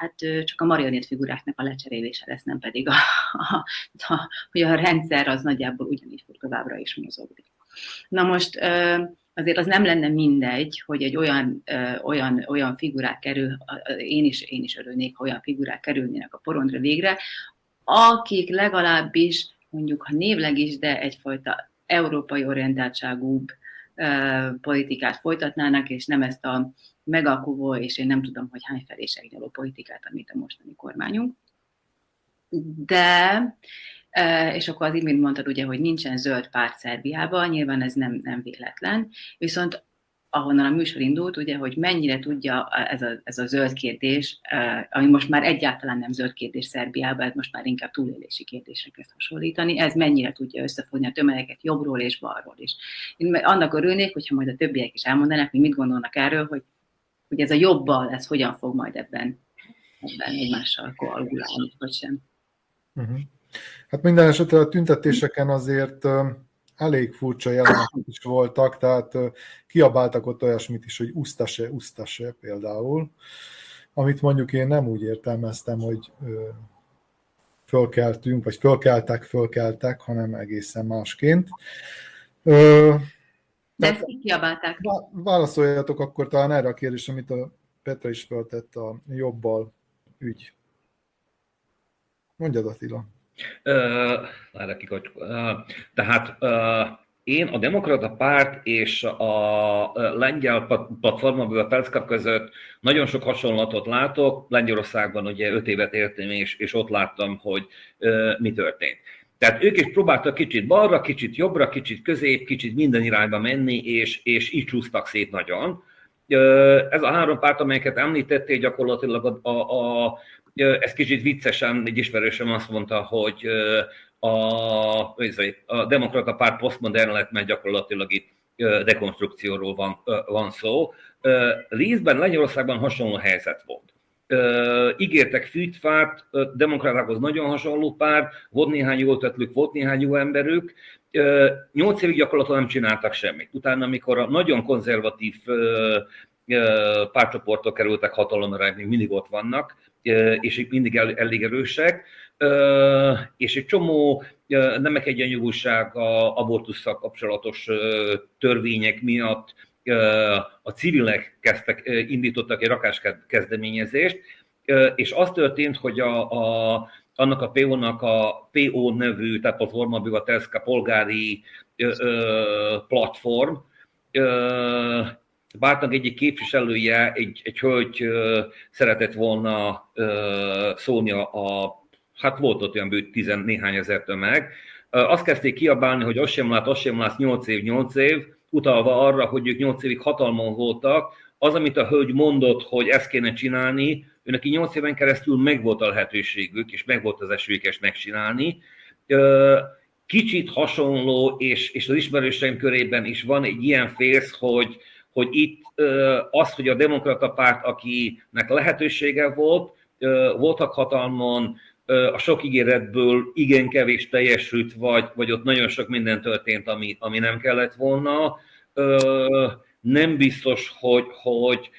hát csak a marionét figuráknak a lecserélése lesz, nem pedig a, a, a, hogy a rendszer az nagyjából ugyanígy fog továbbra is mozogni. Na most azért az nem lenne mindegy, hogy egy olyan, olyan, olyan figurák kerül, én is, én is örülnék, ha olyan figurák kerülnének a porondra végre, akik legalábbis mondjuk, ha névleg is, de egyfajta európai orientáltságúbb politikát folytatnának, és nem ezt a megalkuvó, és én nem tudom, hogy hány felé segnyoló politikát, amit a mostani kormányunk. De, és akkor az imént mondtad ugye, hogy nincsen zöld párt Szerbiában, nyilván ez nem, nem véletlen, viszont ahonnan a műsor indult, ugye, hogy mennyire tudja ez a, ez a zöld kérdés, ami most már egyáltalán nem zöld kérdés Szerbiában, ez most már inkább túlélési kérdésre kezd hasonlítani, ez mennyire tudja összefogni a tömegeket jobbról és balról is. Én annak örülnék, hogyha majd a többiek is elmondanák, hogy mit gondolnak erről, hogy, hogy ez a jobbal, ez hogyan fog majd ebben, ebben egymással koagulálni, vagy sem. Uh-huh. Hát minden esetre a tüntetéseken azért elég furcsa jelenetek is voltak, tehát kiabáltak ott olyasmit is, hogy usztase, usztase például, amit mondjuk én nem úgy értelmeztem, hogy fölkeltünk, vagy fölkeltek, fölkeltek, hanem egészen másként. De ezt kiabálták. Válaszoljatok akkor talán erre a kérdésre, amit a Petra is föltett a jobbal ügy. Mondjad Attila. Várj, Tehát én a Demokrata Párt és a lengyel platform, a Pelszka között nagyon sok hasonlatot látok. Lengyelországban ugye öt évet éltem, és, és ott láttam, hogy mi történt. Tehát ők is próbáltak kicsit balra, kicsit jobbra, kicsit közép, kicsit minden irányba menni, és, és így csúsztak szét nagyon. Ez a három párt, amelyeket említették, gyakorlatilag a, a, a ez kicsit viccesen, egy ismerősöm azt mondta, hogy a, a demokrata párt posztmodern lett, mert gyakorlatilag itt dekonstrukcióról van, van szó. Lízben, Lengyelországban hasonló helyzet volt. Ígértek fűtfát, demokratákhoz nagyon hasonló pár, volt néhány jó ötletlük, volt néhány jó emberük, nyolc évig gyakorlatilag nem csináltak semmit. Utána, amikor a nagyon konzervatív párcsoportok kerültek hatalomra, még mindig ott vannak, és mindig elég erősek, és egy csomó nemek egyenjogúság abortusszal kapcsolatos törvények miatt a civilek kezdtek, indítottak egy rakás kezdeményezést, és az történt, hogy a, a, annak a PO-nak a PO nevű, tehát a Forma Bivateszka polgári ö, ö, platform, ö, Bártnak egyik képviselője, egy, egy hölgy szeretett volna szólni a, hát volt ott olyan bő tizen néhány ezer tömeg, azt kezdték kiabálni, hogy az sem lát, az sem lát, 8 év, 8 év, utalva arra, hogy ők 8 évig hatalmon voltak, az, amit a hölgy mondott, hogy ezt kéne csinálni, ő neki 8 éven keresztül megvolt a lehetőségük, és megvolt az esélyük ezt megcsinálni. Kicsit hasonló, és, és az ismerőseim körében is van egy ilyen félsz, hogy, hogy itt az, hogy a demokrata párt, akinek lehetősége volt, voltak hatalmon, a sok ígéretből igen kevés teljesült, vagy, vagy ott nagyon sok minden történt, ami, ami nem kellett volna. Nem biztos, hogy, hogy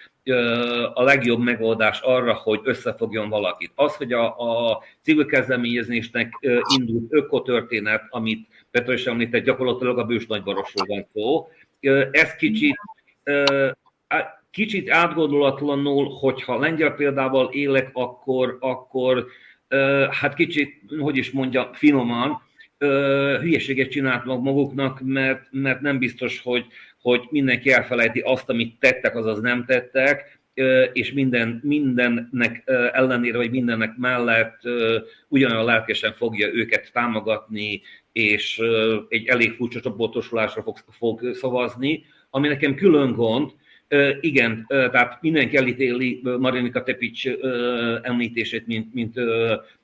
a legjobb megoldás arra, hogy összefogjon valakit. Az, hogy a, a civil kezdeményezésnek indult ökotörténet, amit Petra is említett, gyakorlatilag a bős nagybarosról van szó, ez kicsit kicsit átgondolatlanul, hogyha lengyel példával élek, akkor, akkor hát kicsit, hogy is mondja, finoman, hülyeséget csináltak maguknak, mert, mert nem biztos, hogy, hogy mindenki elfelejti azt, amit tettek, azaz nem tettek, és minden, mindennek ellenére, vagy mindennek mellett ugyanolyan lelkesen fogja őket támogatni, és egy elég furcsa csoportosulásra fog, fog szavazni, ami nekem külön gond, igen, tehát mindenki elítéli Marinika Tepics említését, mint, mint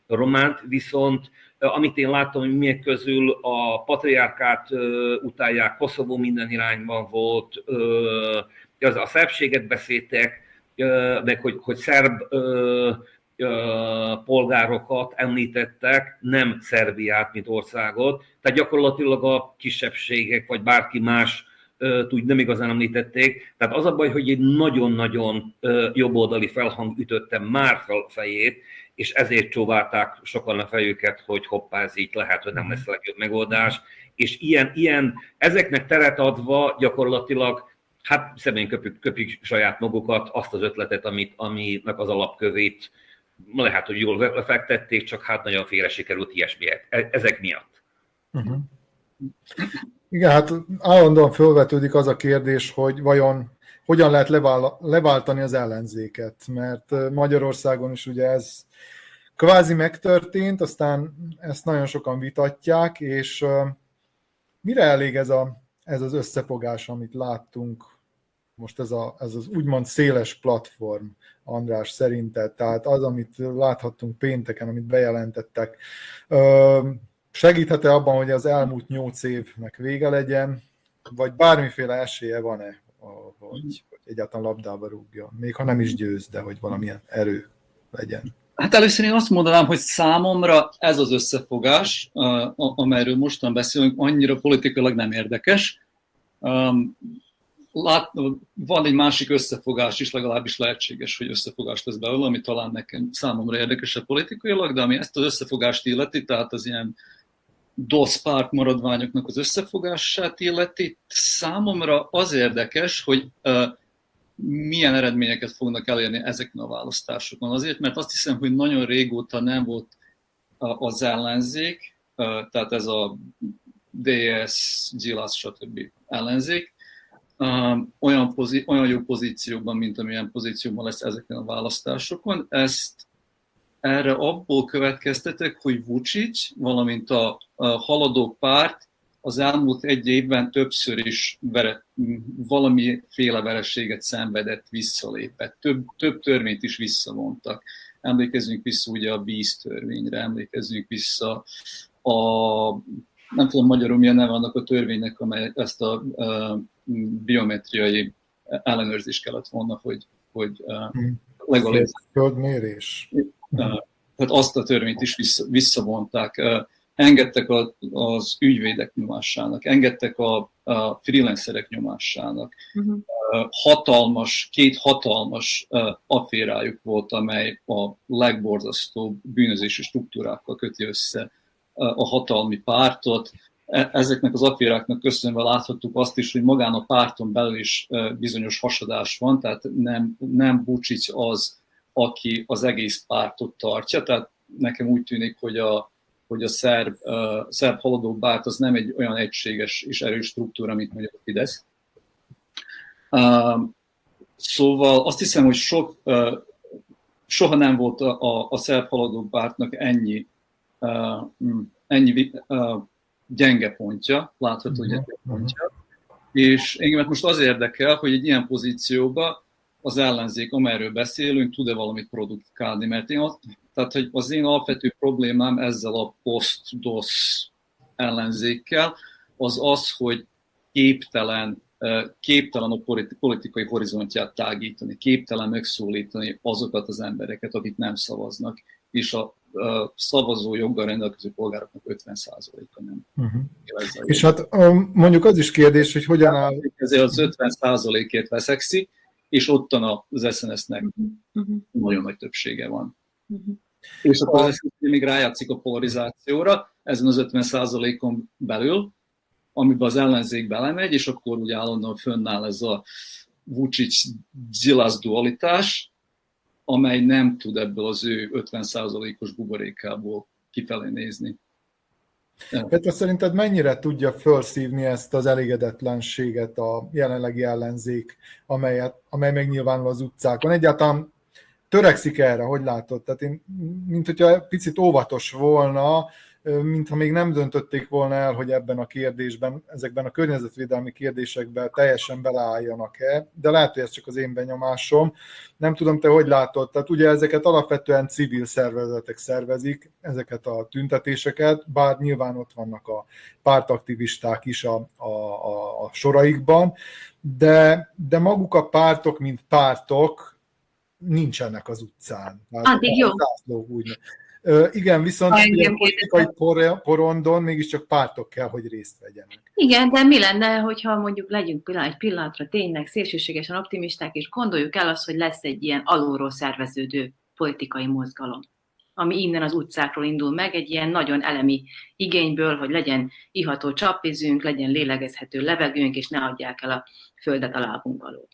románt, viszont amit én láttam, hogy miek közül a patriárkát utálják, Koszovó minden irányban volt, az a szerbséget beszéltek, meg hogy, hogy szerb polgárokat említettek, nem Szerbiát, mint országot. Tehát gyakorlatilag a kisebbségek, vagy bárki más úgy nem igazán említették. Tehát az a baj, hogy egy nagyon-nagyon jobboldali felhang ütötte már fel fejét, és ezért csóválták sokan a fejüket, hogy hoppá, ez így lehet, hogy nem lesz a legjobb megoldás. És ilyen, ilyen ezeknek teret adva gyakorlatilag hát szemén köpik, köpik saját magukat, azt az ötletet, amit, aminek az alapkövét lehet, hogy jól lefektették, csak hát nagyon félre sikerült ilyesmi e, ezek miatt. Uh-huh. Igen, hát állandóan felvetődik az a kérdés, hogy vajon hogyan lehet leváltani az ellenzéket, mert Magyarországon is ugye ez kvázi megtörtént, aztán ezt nagyon sokan vitatják, és mire elég ez, a, ez az összefogás, amit láttunk? Most ez, a, ez az úgymond széles platform, András szerinted, tehát az, amit láthattunk pénteken, amit bejelentettek, segíthet-e abban, hogy az elmúlt nyolc évnek vége legyen, vagy bármiféle esélye van-e, hogy, egyáltalán labdába rúgja, még ha nem is győz, de hogy valamilyen erő legyen? Hát először én azt mondanám, hogy számomra ez az összefogás, amelyről mostan beszélünk, annyira politikailag nem érdekes lát, van egy másik összefogás is, legalábbis lehetséges, hogy összefogást tesz belőle, ami talán nekem számomra érdekesebb politikailag, de ami ezt az összefogást illeti, tehát az ilyen DOSZ párt az összefogását illeti, számomra az érdekes, hogy milyen eredményeket fognak elérni ezeken a választásokon. Azért, mert azt hiszem, hogy nagyon régóta nem volt az ellenzék, tehát ez a DS, GILAS, stb. ellenzék, olyan, pozí- olyan jó pozícióban, mint amilyen pozícióban lesz ezeken a választásokon. Ezt erre abból következtetek, hogy Vucic, valamint a, a haladó párt az elmúlt egy évben többször is vere, valamiféle vereséget szenvedett, visszalépett. Több, több törvényt is visszavontak. Emlékezzünk vissza ugye a víztörvényre, emlékezzünk vissza a nem tudom magyarul milyen neve annak a törvénynek, amely ezt a, a biometriai ellenőrzést kellett volna, hogy, hogy hmm. legalizálják. Földmérés. Tehát azt a törvényt is vissza, visszavonták. Engedtek a, az ügyvédek nyomásának, engedtek a, a freelancerek nyomásának. Uh-huh. Hatalmas, két hatalmas aférájuk volt, amely a legborzasztóbb bűnözési struktúrákkal köti össze a hatalmi pártot. E, ezeknek az afféráknak köszönve láthattuk azt is, hogy magán a párton belül is bizonyos hasadás van, tehát nem, nem Vucic az, aki az egész pártot tartja, tehát nekem úgy tűnik, hogy a, hogy a szerb, a szerb haladó bárt az nem egy olyan egységes és erős struktúra, mint mondjuk a Fidesz. Szóval azt hiszem, hogy sok, soha nem volt a, a, a szerb haladó bártnak ennyi Mm, ennyi gyenge pontja, látható hogy gyenge pontja. És engemet most az érdekel, hogy egy ilyen pozícióba az ellenzék, amelyről beszélünk, tud-e valamit produkálni, mert én azt, tehát, hogy az én alapvető problémám ezzel a post-DOS ellenzékkel, az az, hogy képtelen, képtelen a politikai horizontját tágítani, képtelen megszólítani azokat az embereket, akik nem szavaznak, és a szavazó joggal rendelkező polgároknak 50%-a nem. Uh-huh. És hát mondjuk az is kérdés, hogy hogyan áll... Ezért az 50%-ért veszekszik, és ottan az SNS-nek uh-huh. Mhm. nagyon nagy többsége van. Uh-huh. És akkor az SZNSZ még rájátszik a polarizációra, ezen az 50%-on belül, amiben az ellenzék belemegy, és akkor ugye állandóan fönnáll ez a Vucic-Gyilas dualitás, amely nem tud ebből az ő 50%-os buborékából kifelé nézni. Petra, szerinted mennyire tudja felszívni ezt az elégedetlenséget a jelenlegi ellenzék, amelyet, amely megnyilvánul az utcákon? Egyáltalán törekszik erre, hogy látod? Tehát én, mint hogyha picit óvatos volna, mintha még nem döntötték volna el, hogy ebben a kérdésben, ezekben a környezetvédelmi kérdésekben teljesen beleálljanak-e, de lehet, hogy ez csak az én benyomásom. Nem tudom, te hogy látod? Tehát ugye ezeket alapvetően civil szervezetek szervezik, ezeket a tüntetéseket, bár nyilván ott vannak a pártaktivisták is a, a, a, a soraikban, de, de maguk a pártok, mint pártok, nincsenek az utcán. Addig jó. Zászlók, úgy. Igen, viszont a politikai porondon mégiscsak pártok kell, hogy részt vegyenek. Igen, de mi lenne, hogyha mondjuk legyünk egy pillanatra tényleg szélsőségesen optimisták, és gondoljuk el azt, hogy lesz egy ilyen alulról szerveződő politikai mozgalom, ami innen az utcákról indul meg, egy ilyen nagyon elemi igényből, hogy legyen iható csapvízünk, legyen lélegezhető levegőnk, és ne adják el a földet a lábunk alól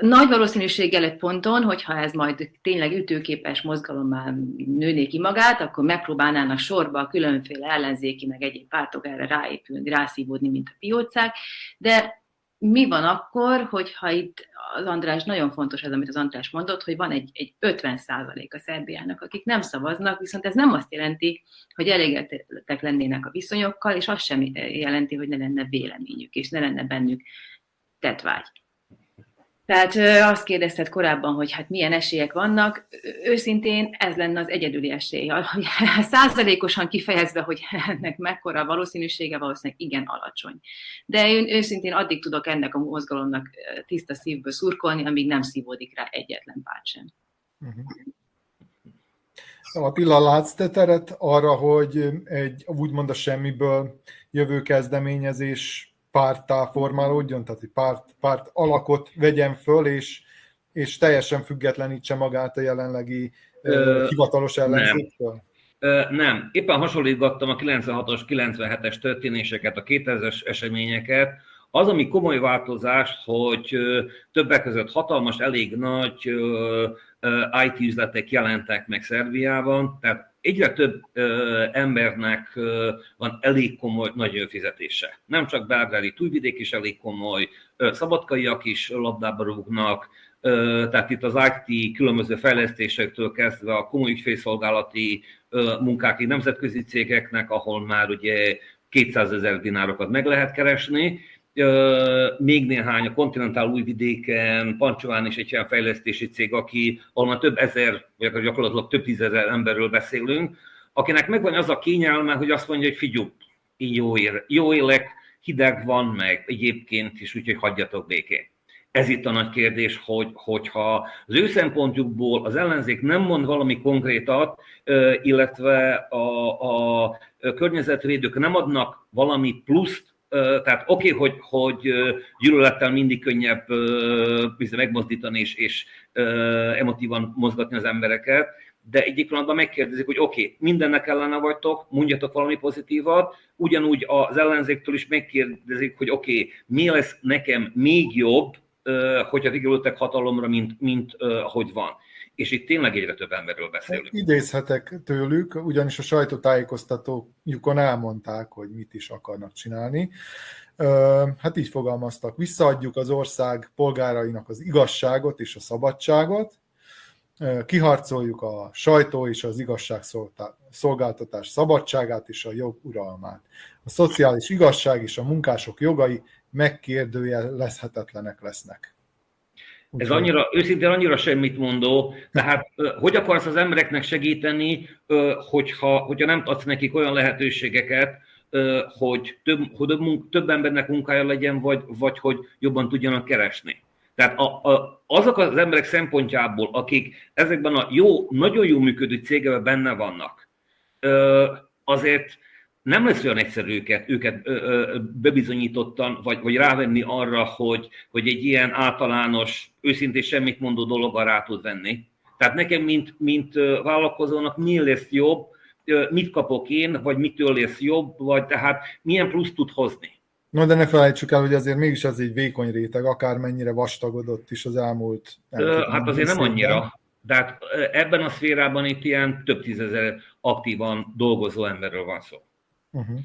nagy valószínűséggel egy ponton, hogyha ez majd tényleg ütőképes mozgalommal nőné ki magát, akkor megpróbálnának sorba a különféle ellenzéki, meg egyéb pártok erre ráépülni, rászívódni, mint a piócák, de mi van akkor, hogyha itt az András, nagyon fontos az, amit az András mondott, hogy van egy, egy 50 a Szerbiának, akik nem szavaznak, viszont ez nem azt jelenti, hogy elégedettek lennének a viszonyokkal, és azt sem jelenti, hogy ne lenne véleményük, és ne lenne bennük tetvágy. Tehát azt kérdezted korábban, hogy hát milyen esélyek vannak. Őszintén ez lenne az egyedüli esély. Százalékosan kifejezve, hogy ennek mekkora a valószínűsége, valószínűleg igen alacsony. De én őszintén addig tudok ennek a mozgalomnak tiszta szívből szurkolni, amíg nem szívódik rá egyetlen párt sem. Uh-huh. Attila, látsz te teret arra, hogy egy úgymond a semmiből jövő kezdeményezés pártá formálódjon, tehát egy párt, párt alakot vegyen föl, és, és teljesen függetlenítse magát a jelenlegi Ö, hivatalos ellenzéktől? Nem. nem. Éppen hasonlítgattam a 96-os, 97-es történéseket, a 2000-es eseményeket. Az, ami komoly változás, hogy többek között hatalmas, elég nagy IT üzletek jelentek meg Szerbiában, tehát egyre több ö, embernek ö, van elég komoly nagy fizetése. Nem csak belgrádi túlvidék is elég komoly, ö, szabadkaiak is labdába rúgnak, ö, tehát itt az IT különböző fejlesztésektől kezdve a komoly ügyfélszolgálati ö, munkákig nemzetközi cégeknek, ahol már ugye 200 ezer dinárokat meg lehet keresni, még néhány a kontinentál újvidéken, Pancsován is egy olyan fejlesztési cég, aki, ahol több ezer, vagy gyakorlatilag több tízezer emberről beszélünk, akinek megvan az a kényelme, hogy azt mondja, hogy figyelj, én jó, ér, jó élek, hideg van, meg egyébként is, úgyhogy hagyjatok békén. Ez itt a nagy kérdés, hogy, hogyha az ő szempontjukból az ellenzék nem mond valami konkrétat, illetve a, a környezetvédők nem adnak valami pluszt tehát oké, okay, hogy, hogy gyűlölettel mindig könnyebb megmozdítani és, és emotívan mozgatni az embereket, de egyik pillanatban megkérdezik, hogy oké, okay, mindennek ellene vagytok, mondjatok valami pozitívat, ugyanúgy az ellenzéktől is megkérdezik, hogy oké, okay, mi lesz nekem még jobb, hogyha kikerültek hatalomra, mint, mint hogy van és itt tényleg egyre több emberről beszélünk. Idézhetek tőlük, ugyanis a sajtótájékoztatójukon elmondták, hogy mit is akarnak csinálni. Hát így fogalmaztak, visszaadjuk az ország polgárainak az igazságot és a szabadságot, kiharcoljuk a sajtó és az igazságszolgáltatás szabadságát és a jog uralmát. A szociális igazság és a munkások jogai megkérdőjelezhetetlenek lesznek. Ez annyira, őszintén annyira semmit mondó, tehát hogy akarsz az embereknek segíteni, hogyha, hogyha nem adsz nekik olyan lehetőségeket, hogy több, hogy több embernek munkája legyen, vagy, vagy hogy jobban tudjanak keresni. Tehát a, a, azok az emberek szempontjából, akik ezekben a jó, nagyon jó működő cégekben benne vannak, azért nem lesz olyan egyszerű őket, őket ö, ö, bebizonyítottan, vagy, vagy rávenni arra, hogy, hogy egy ilyen általános, őszintén semmit mondó dologgal rá tud venni. Tehát nekem, mint, mint vállalkozónak, mi lesz jobb, mit kapok én, vagy mitől lesz jobb, vagy tehát milyen plusz tud hozni. No, de ne felejtsük el, hogy azért mégis az egy vékony réteg, akármennyire vastagodott is az elmúlt... Nem hát azért nem annyira. De hát ebben a szférában itt ilyen több tízezer aktívan dolgozó emberről van szó. Uh-huh.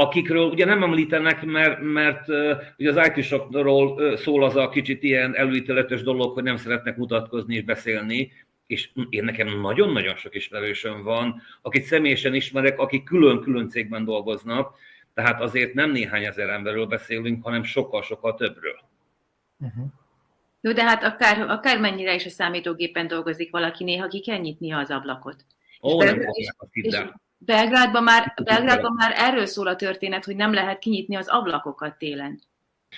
Akikről ugye nem említenek, mert, mert ugye az it szól az a kicsit ilyen előítéletes dolog, hogy nem szeretnek mutatkozni és beszélni, és én nekem nagyon-nagyon sok ismerősöm van, akit személyesen ismerek, akik külön-külön cégben dolgoznak, tehát azért nem néhány ezer emberről beszélünk, hanem sokkal-sokkal többről. Uh-huh. Jó, de hát akár, akár mennyire is a számítógépen dolgozik valaki, néha ki kell nyitni az ablakot. Ó, és, nem és, és, Belgrádban már, Belgrádban már erről szól a történet, hogy nem lehet kinyitni az ablakokat télen.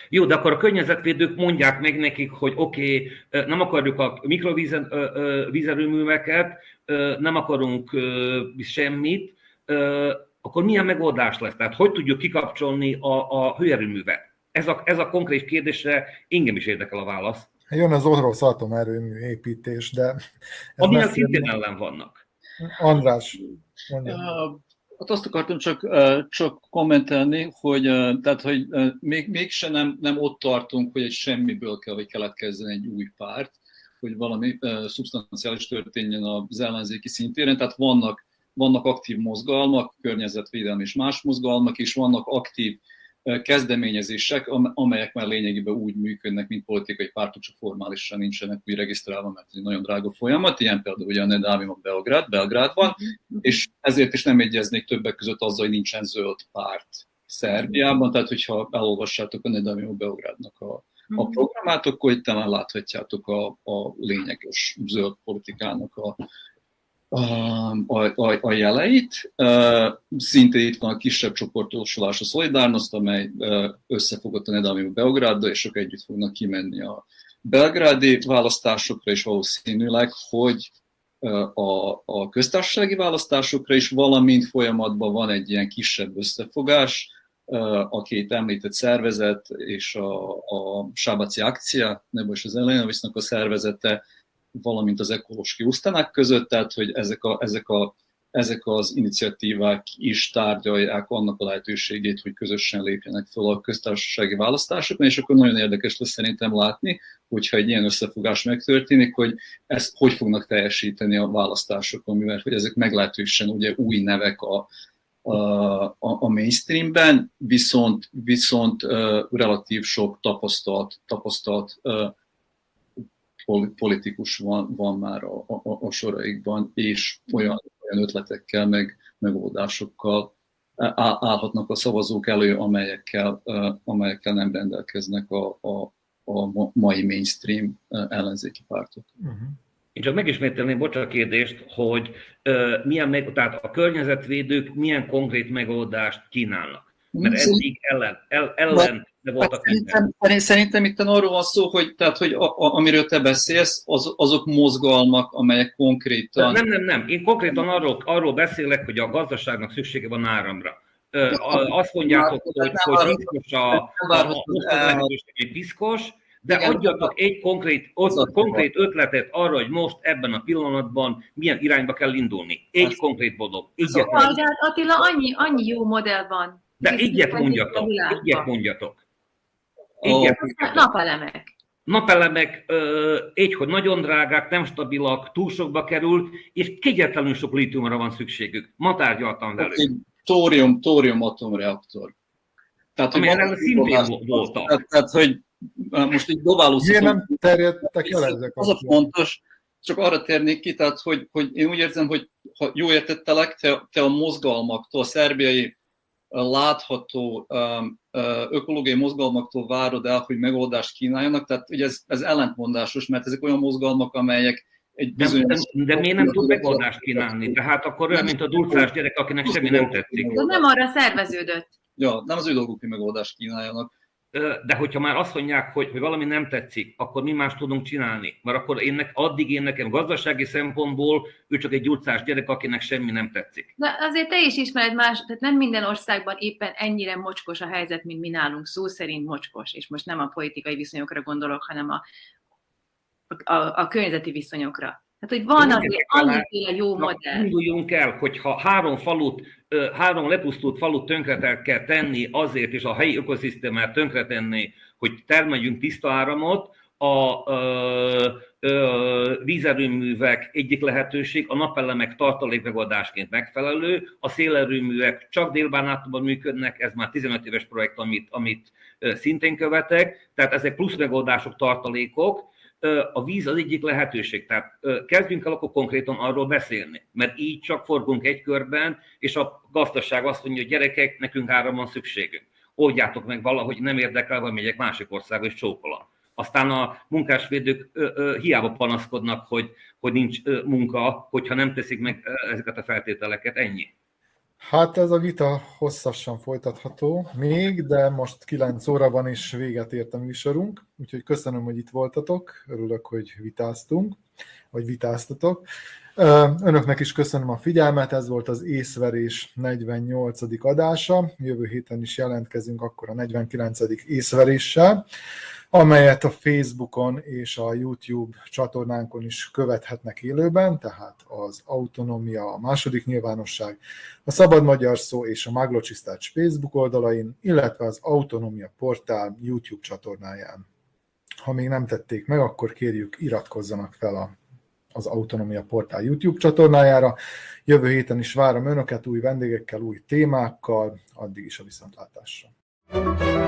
Jó, de akkor a környezetvédők mondják meg nekik, hogy oké, okay, nem akarjuk a mikrovízerőműveket, nem akarunk semmit, akkor milyen megoldás lesz? Tehát hogy tudjuk kikapcsolni a, a hőerőművet? Ez a, ez a konkrét kérdésre engem is érdekel a válasz. Jön az orosz atomerőmű építés, de... Aminek szintén ellen vannak. András. Hát azt akartam csak, csak kommentelni, hogy, tehát, hogy még, mégse nem, nem ott tartunk, hogy egy semmiből kell, hogy keletkezzen egy új párt, hogy valami szubstanciális történjen az ellenzéki szintéren, tehát vannak, vannak aktív mozgalmak, környezetvédelmi és más mozgalmak, és vannak aktív kezdeményezések, amelyek már lényegében úgy működnek, mint politikai pártok, csak formálisan nincsenek úgy regisztrálva, mert ez egy nagyon drága folyamat, ilyen például ugye a Nedávim a Belgrád, Belgrádban, mhm. és ezért is nem egyeznék többek között azzal, hogy nincsen zöld párt Szerbiában, tehát hogyha elolvassátok a Nedávim a Belgrádnak a, a mhm. programát, akkor itt talán láthatjátok a, a lényeges zöld politikának a, a, a, a jeleit. Szintén itt van a kisebb csoportosulás a Szolidárnoszt, amely összefogott a Nedami Belgráddal, és sok együtt fognak kimenni a belgrádi választásokra, és valószínűleg, hogy a, a köztársasági választásokra is, valamint folyamatban van egy ilyen kisebb összefogás, a két említett szervezet és a, a Sábaci Akcia, nebo is az Elena a szervezete valamint az ekoloski usztanák között, tehát hogy ezek, a, ezek, a, ezek az iniciatívák is tárgyalják annak a lehetőségét, hogy közösen lépjenek fel a köztársasági választásokon, és akkor nagyon érdekes lesz szerintem látni, hogyha egy ilyen összefogás megtörténik, hogy ezt hogy fognak teljesíteni a választásokon, mivel hogy ezek meglehetősen ugye új nevek a, a, a mainstreamben, viszont, viszont uh, relatív sok tapasztalt, tapasztalt uh, politikus van, van már a, a, a soraikban, és olyan, olyan ötletekkel, meg megoldásokkal állhatnak a szavazók elő, amelyekkel, amelyekkel nem rendelkeznek a, a, a mai mainstream ellenzéki pártok. Uh-huh. Én csak megismételném, bocsánat a kérdést, hogy uh, milyen meg, tehát a környezetvédők milyen konkrét megoldást kínálnak. Mert eddig ellen, el, ellen de voltak szerintem, szerintem itt arról van szó, hogy, tehát, hogy a, a, amiről te beszélsz, az, azok mozgalmak, amelyek konkrétan... Nem, nem, nem. Én konkrétan arról, arról beszélek, hogy a gazdaságnak szüksége van áramra. Azt mondjátok, hogy, hogy piszkos a, a, a piszkos, de Igen, adjatok egy konkrét, ott, konkrét ötletet arra, hogy most ebben a pillanatban milyen irányba kell indulni. Egy konkrét bodog. Szóval, de Attila, annyi, annyi jó modell van. De egyet mondjatok, egyet mondjatok. Igen. Napelemek. Napelemek egy, hogy nagyon drágák, nem stabilak, túl sokba kerül, és kegyetlenül sok lítiumra van szükségük. Ma tárgyaltam velük. Egy tórium, tórium atomreaktor. Tehát, Ami hogy szintén voltak. Tehát, tehát, hogy most így dobáló Miért nem terjedtek el ezek? Az a fontos, csak arra térnék ki, tehát, hogy, hogy én úgy érzem, hogy ha jó értettelek, te, te a mozgalmaktól, a szerbiai látható ökológiai mozgalmaktól várod el, hogy megoldást kínáljanak, tehát ugye ez, ez ellentmondásos, mert ezek olyan mozgalmak, amelyek egy bizonyos... De, de miért nem tud megoldást kínálni? Tehát akkor olyan, mint a dulcás gyerek, akinek semmi nem tetszik. De nem arra szerveződött. Ja, nem az ő dolguk, hogy megoldást kínáljanak de hogyha már azt mondják, hogy, hogy valami nem tetszik, akkor mi más tudunk csinálni? Mert akkor én nek, addig én nekem gazdasági szempontból ő csak egy gyurcás gyerek, akinek semmi nem tetszik. De azért te is ismered más, tehát nem minden országban éppen ennyire mocskos a helyzet, mint mi nálunk, szó szerint mocskos, és most nem a politikai viszonyokra gondolok, hanem a, a, a környezeti viszonyokra. Hát, hogy van azért annyiféle jó modell. Induljunk el, hogyha három falut, három lepusztult falut tönkre kell tenni azért, és a helyi ökoszisztémát tönkretenni, hogy termeljünk tiszta áramot, a ö, ö, vízerőművek egyik lehetőség, a napelemek tartalékmegoldásként megfelelő, a szélerőművek csak délbánátban működnek, ez már 15 éves projekt, amit, amit szintén követek, tehát ezek plusz megoldások, tartalékok, a víz az egyik lehetőség. Tehát kezdjünk el akkor konkrétan arról beszélni, mert így csak forgunk egy körben, és a gazdaság azt mondja, hogy gyerekek, nekünk ára van szükségünk. Oldjátok meg valahogy, nem érdekel, vagy megyek másik országba, és csókolom. Aztán a munkásvédők ö, ö, hiába panaszkodnak, hogy, hogy nincs ö, munka, hogyha nem teszik meg ezeket a feltételeket, ennyi. Hát ez a vita hosszasan folytatható még, de most 9 óra van és véget ért a műsorunk, úgyhogy köszönöm, hogy itt voltatok, örülök, hogy vitáztunk, vagy vitáztatok. Önöknek is köszönöm a figyelmet, ez volt az észverés 48. adása, jövő héten is jelentkezünk akkor a 49. észveréssel. Amelyet a Facebookon és a YouTube csatornánkon is követhetnek élőben, tehát az Autonomia, a második nyilvánosság, a Szabad Magyar Szó és a Maglocsisztács Facebook oldalain, illetve az Autonomia portál YouTube csatornáján. Ha még nem tették meg, akkor kérjük iratkozzanak fel a, az Autonomia portál YouTube csatornájára. Jövő héten is várom Önöket új vendégekkel, új témákkal, addig is a viszontlátásra. thank you